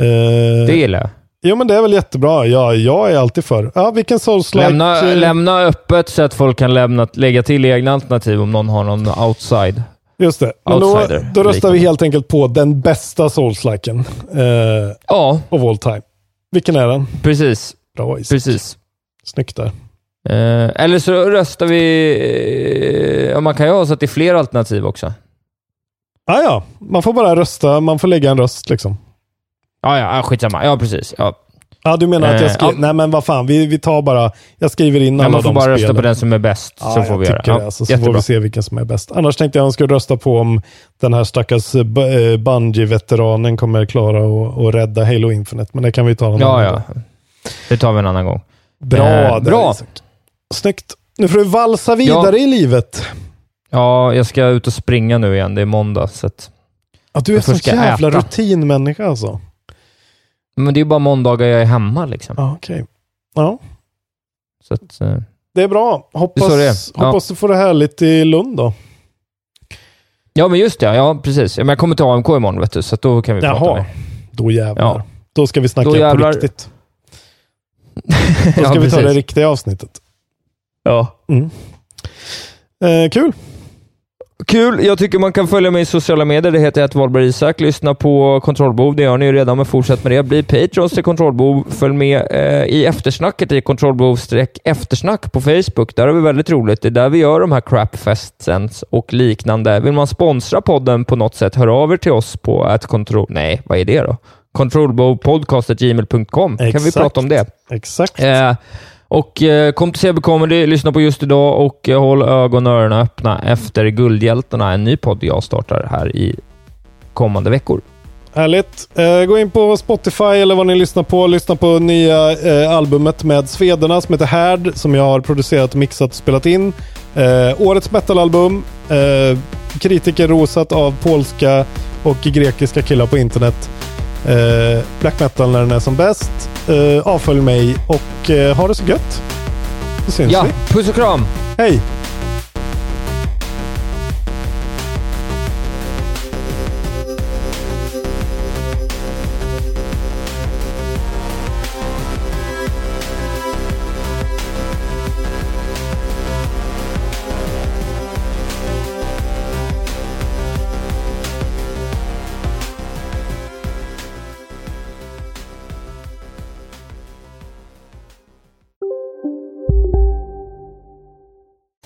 Eh, Det gillar jag. Jo, men det är väl jättebra. Ja, jag är alltid för. Ja, vilken souls-like... Lämna, lämna öppet så att folk kan lämna, lägga till egna alternativ om någon har någon outside. Just det. Men då, då röstar vi helt enkelt på den bästa souls-liken eh, Ja, of all time. Vilken är den? Precis. Bra Isak. Precis. Snyggt där. Eh, eller så röstar vi... Eh, man kan ju ha så att det är fler alternativ också. Ah, ja, man får bara rösta. Man får lägga en röst liksom. Ja, ja, ja, skitsamma. Ja, precis. Ja. Ja, du menar att jag Eh, skriver... ja. Nej, men vad fan. Vi, vi tar bara... Jag skriver in Ja, alla man får de bara spelen. rösta på den som är bäst, Ja, så får vi göra. Ja, det. Alltså, så får vi se vilken som är bäst. Annars tänkte jag att jag skulle rösta på om den här stackars eh, eh, Bungie-veteranen kommer klara att att rädda Halo Infinite. Men det kan vi ta någon Ja, annan ja. gång. Det tar vi en annan gång. Bra Eh, bra. Isak. Snyggt. Nu får du valsa vidare i livet. Ja, jag ska ut och springa nu igen. Det är måndag, så att... Att du är jag så först ska jävla äta. rutinmänniska alltså. Men det är ju bara måndagar jag är hemma liksom. Ja, okej. Ja, Så att, eh, det är bra. Det är Hoppas, så det är. Ja. hoppas du får det härligt i Lund då. ja, men just det. Ja, precis. Ja, men jag kommer till AMK imorgon, vet du, så att då kan vi prata Jaha, mer. då jävlar. Ja. Då ska vi snacka Då jävlar. på riktigt. Då ska Ja, vi ta det riktiga avsnittet. Ja. Mm. Eh, kul. Kul! Jag tycker man kan följa mig i sociala medier. Det heter att Wahlberg Isak. Lyssna på Kontrollbov. Det gör ni ju redan, men fortsätt med det. Bli Patrons till Kontrollbov. Följ med eh, i eftersnacket i Kontrollbov-eftersnack på Facebook. Där har vi väldigt roligt. Det är där vi gör de här crapfestens och liknande. Vill man sponsra podden på något sätt, hör av er till oss på att kontroll... Nej, vad är det då? Kontrollbovpodcast.gmail.com. Kan vi prata om det? Exakt. Eh, och eh, kom till CB Comedy, lyssna på just idag och eh, håll ögon och öron öppna efter Guldhjältarna, en ny podd jag startar här i kommande veckor. Härligt. Eh, gå in på Spotify eller vad ni lyssnar på. Lyssna på nya eh, albumet med Svederna som heter Härd som jag har producerat, mixat och spelat in. Eh, årets metalalbum. Eh, kritiker rosat av polska och grekiska killar på internet. Eh, black metal när den är som bäst. Eh, avfölj mig och eh, ha det så gött. Så syns Ja, vi. puss och kram! Hej!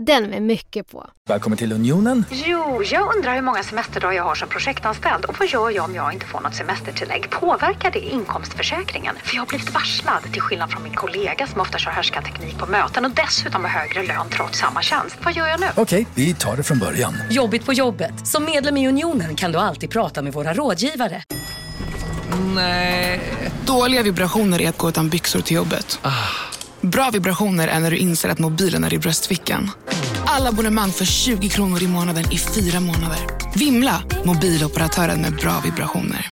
Den med mycket på. Välkommen till Unionen. Jo, jag undrar hur många semesterdagar jag har som projektanställd och vad gör jag om jag inte får något semestertillägg? Påverkar det inkomstförsäkringen? För jag har blivit varslad, till skillnad från min kollega som ofta kör härskarteknik på möten och dessutom har högre lön trots samma tjänst. Vad gör jag nu? Okej, vi tar det från början. Jobbigt på jobbet. Som medlem i Unionen kan du alltid prata med våra rådgivare. Nej. Dåliga vibrationer är att gå utan byxor till jobbet. Bra vibrationer är när du inser att mobilen är i bröstfickan. Alla abonnemang för 20 kronor i månaden i fyra månader. Vimla! Mobiloperatören med bra vibrationer.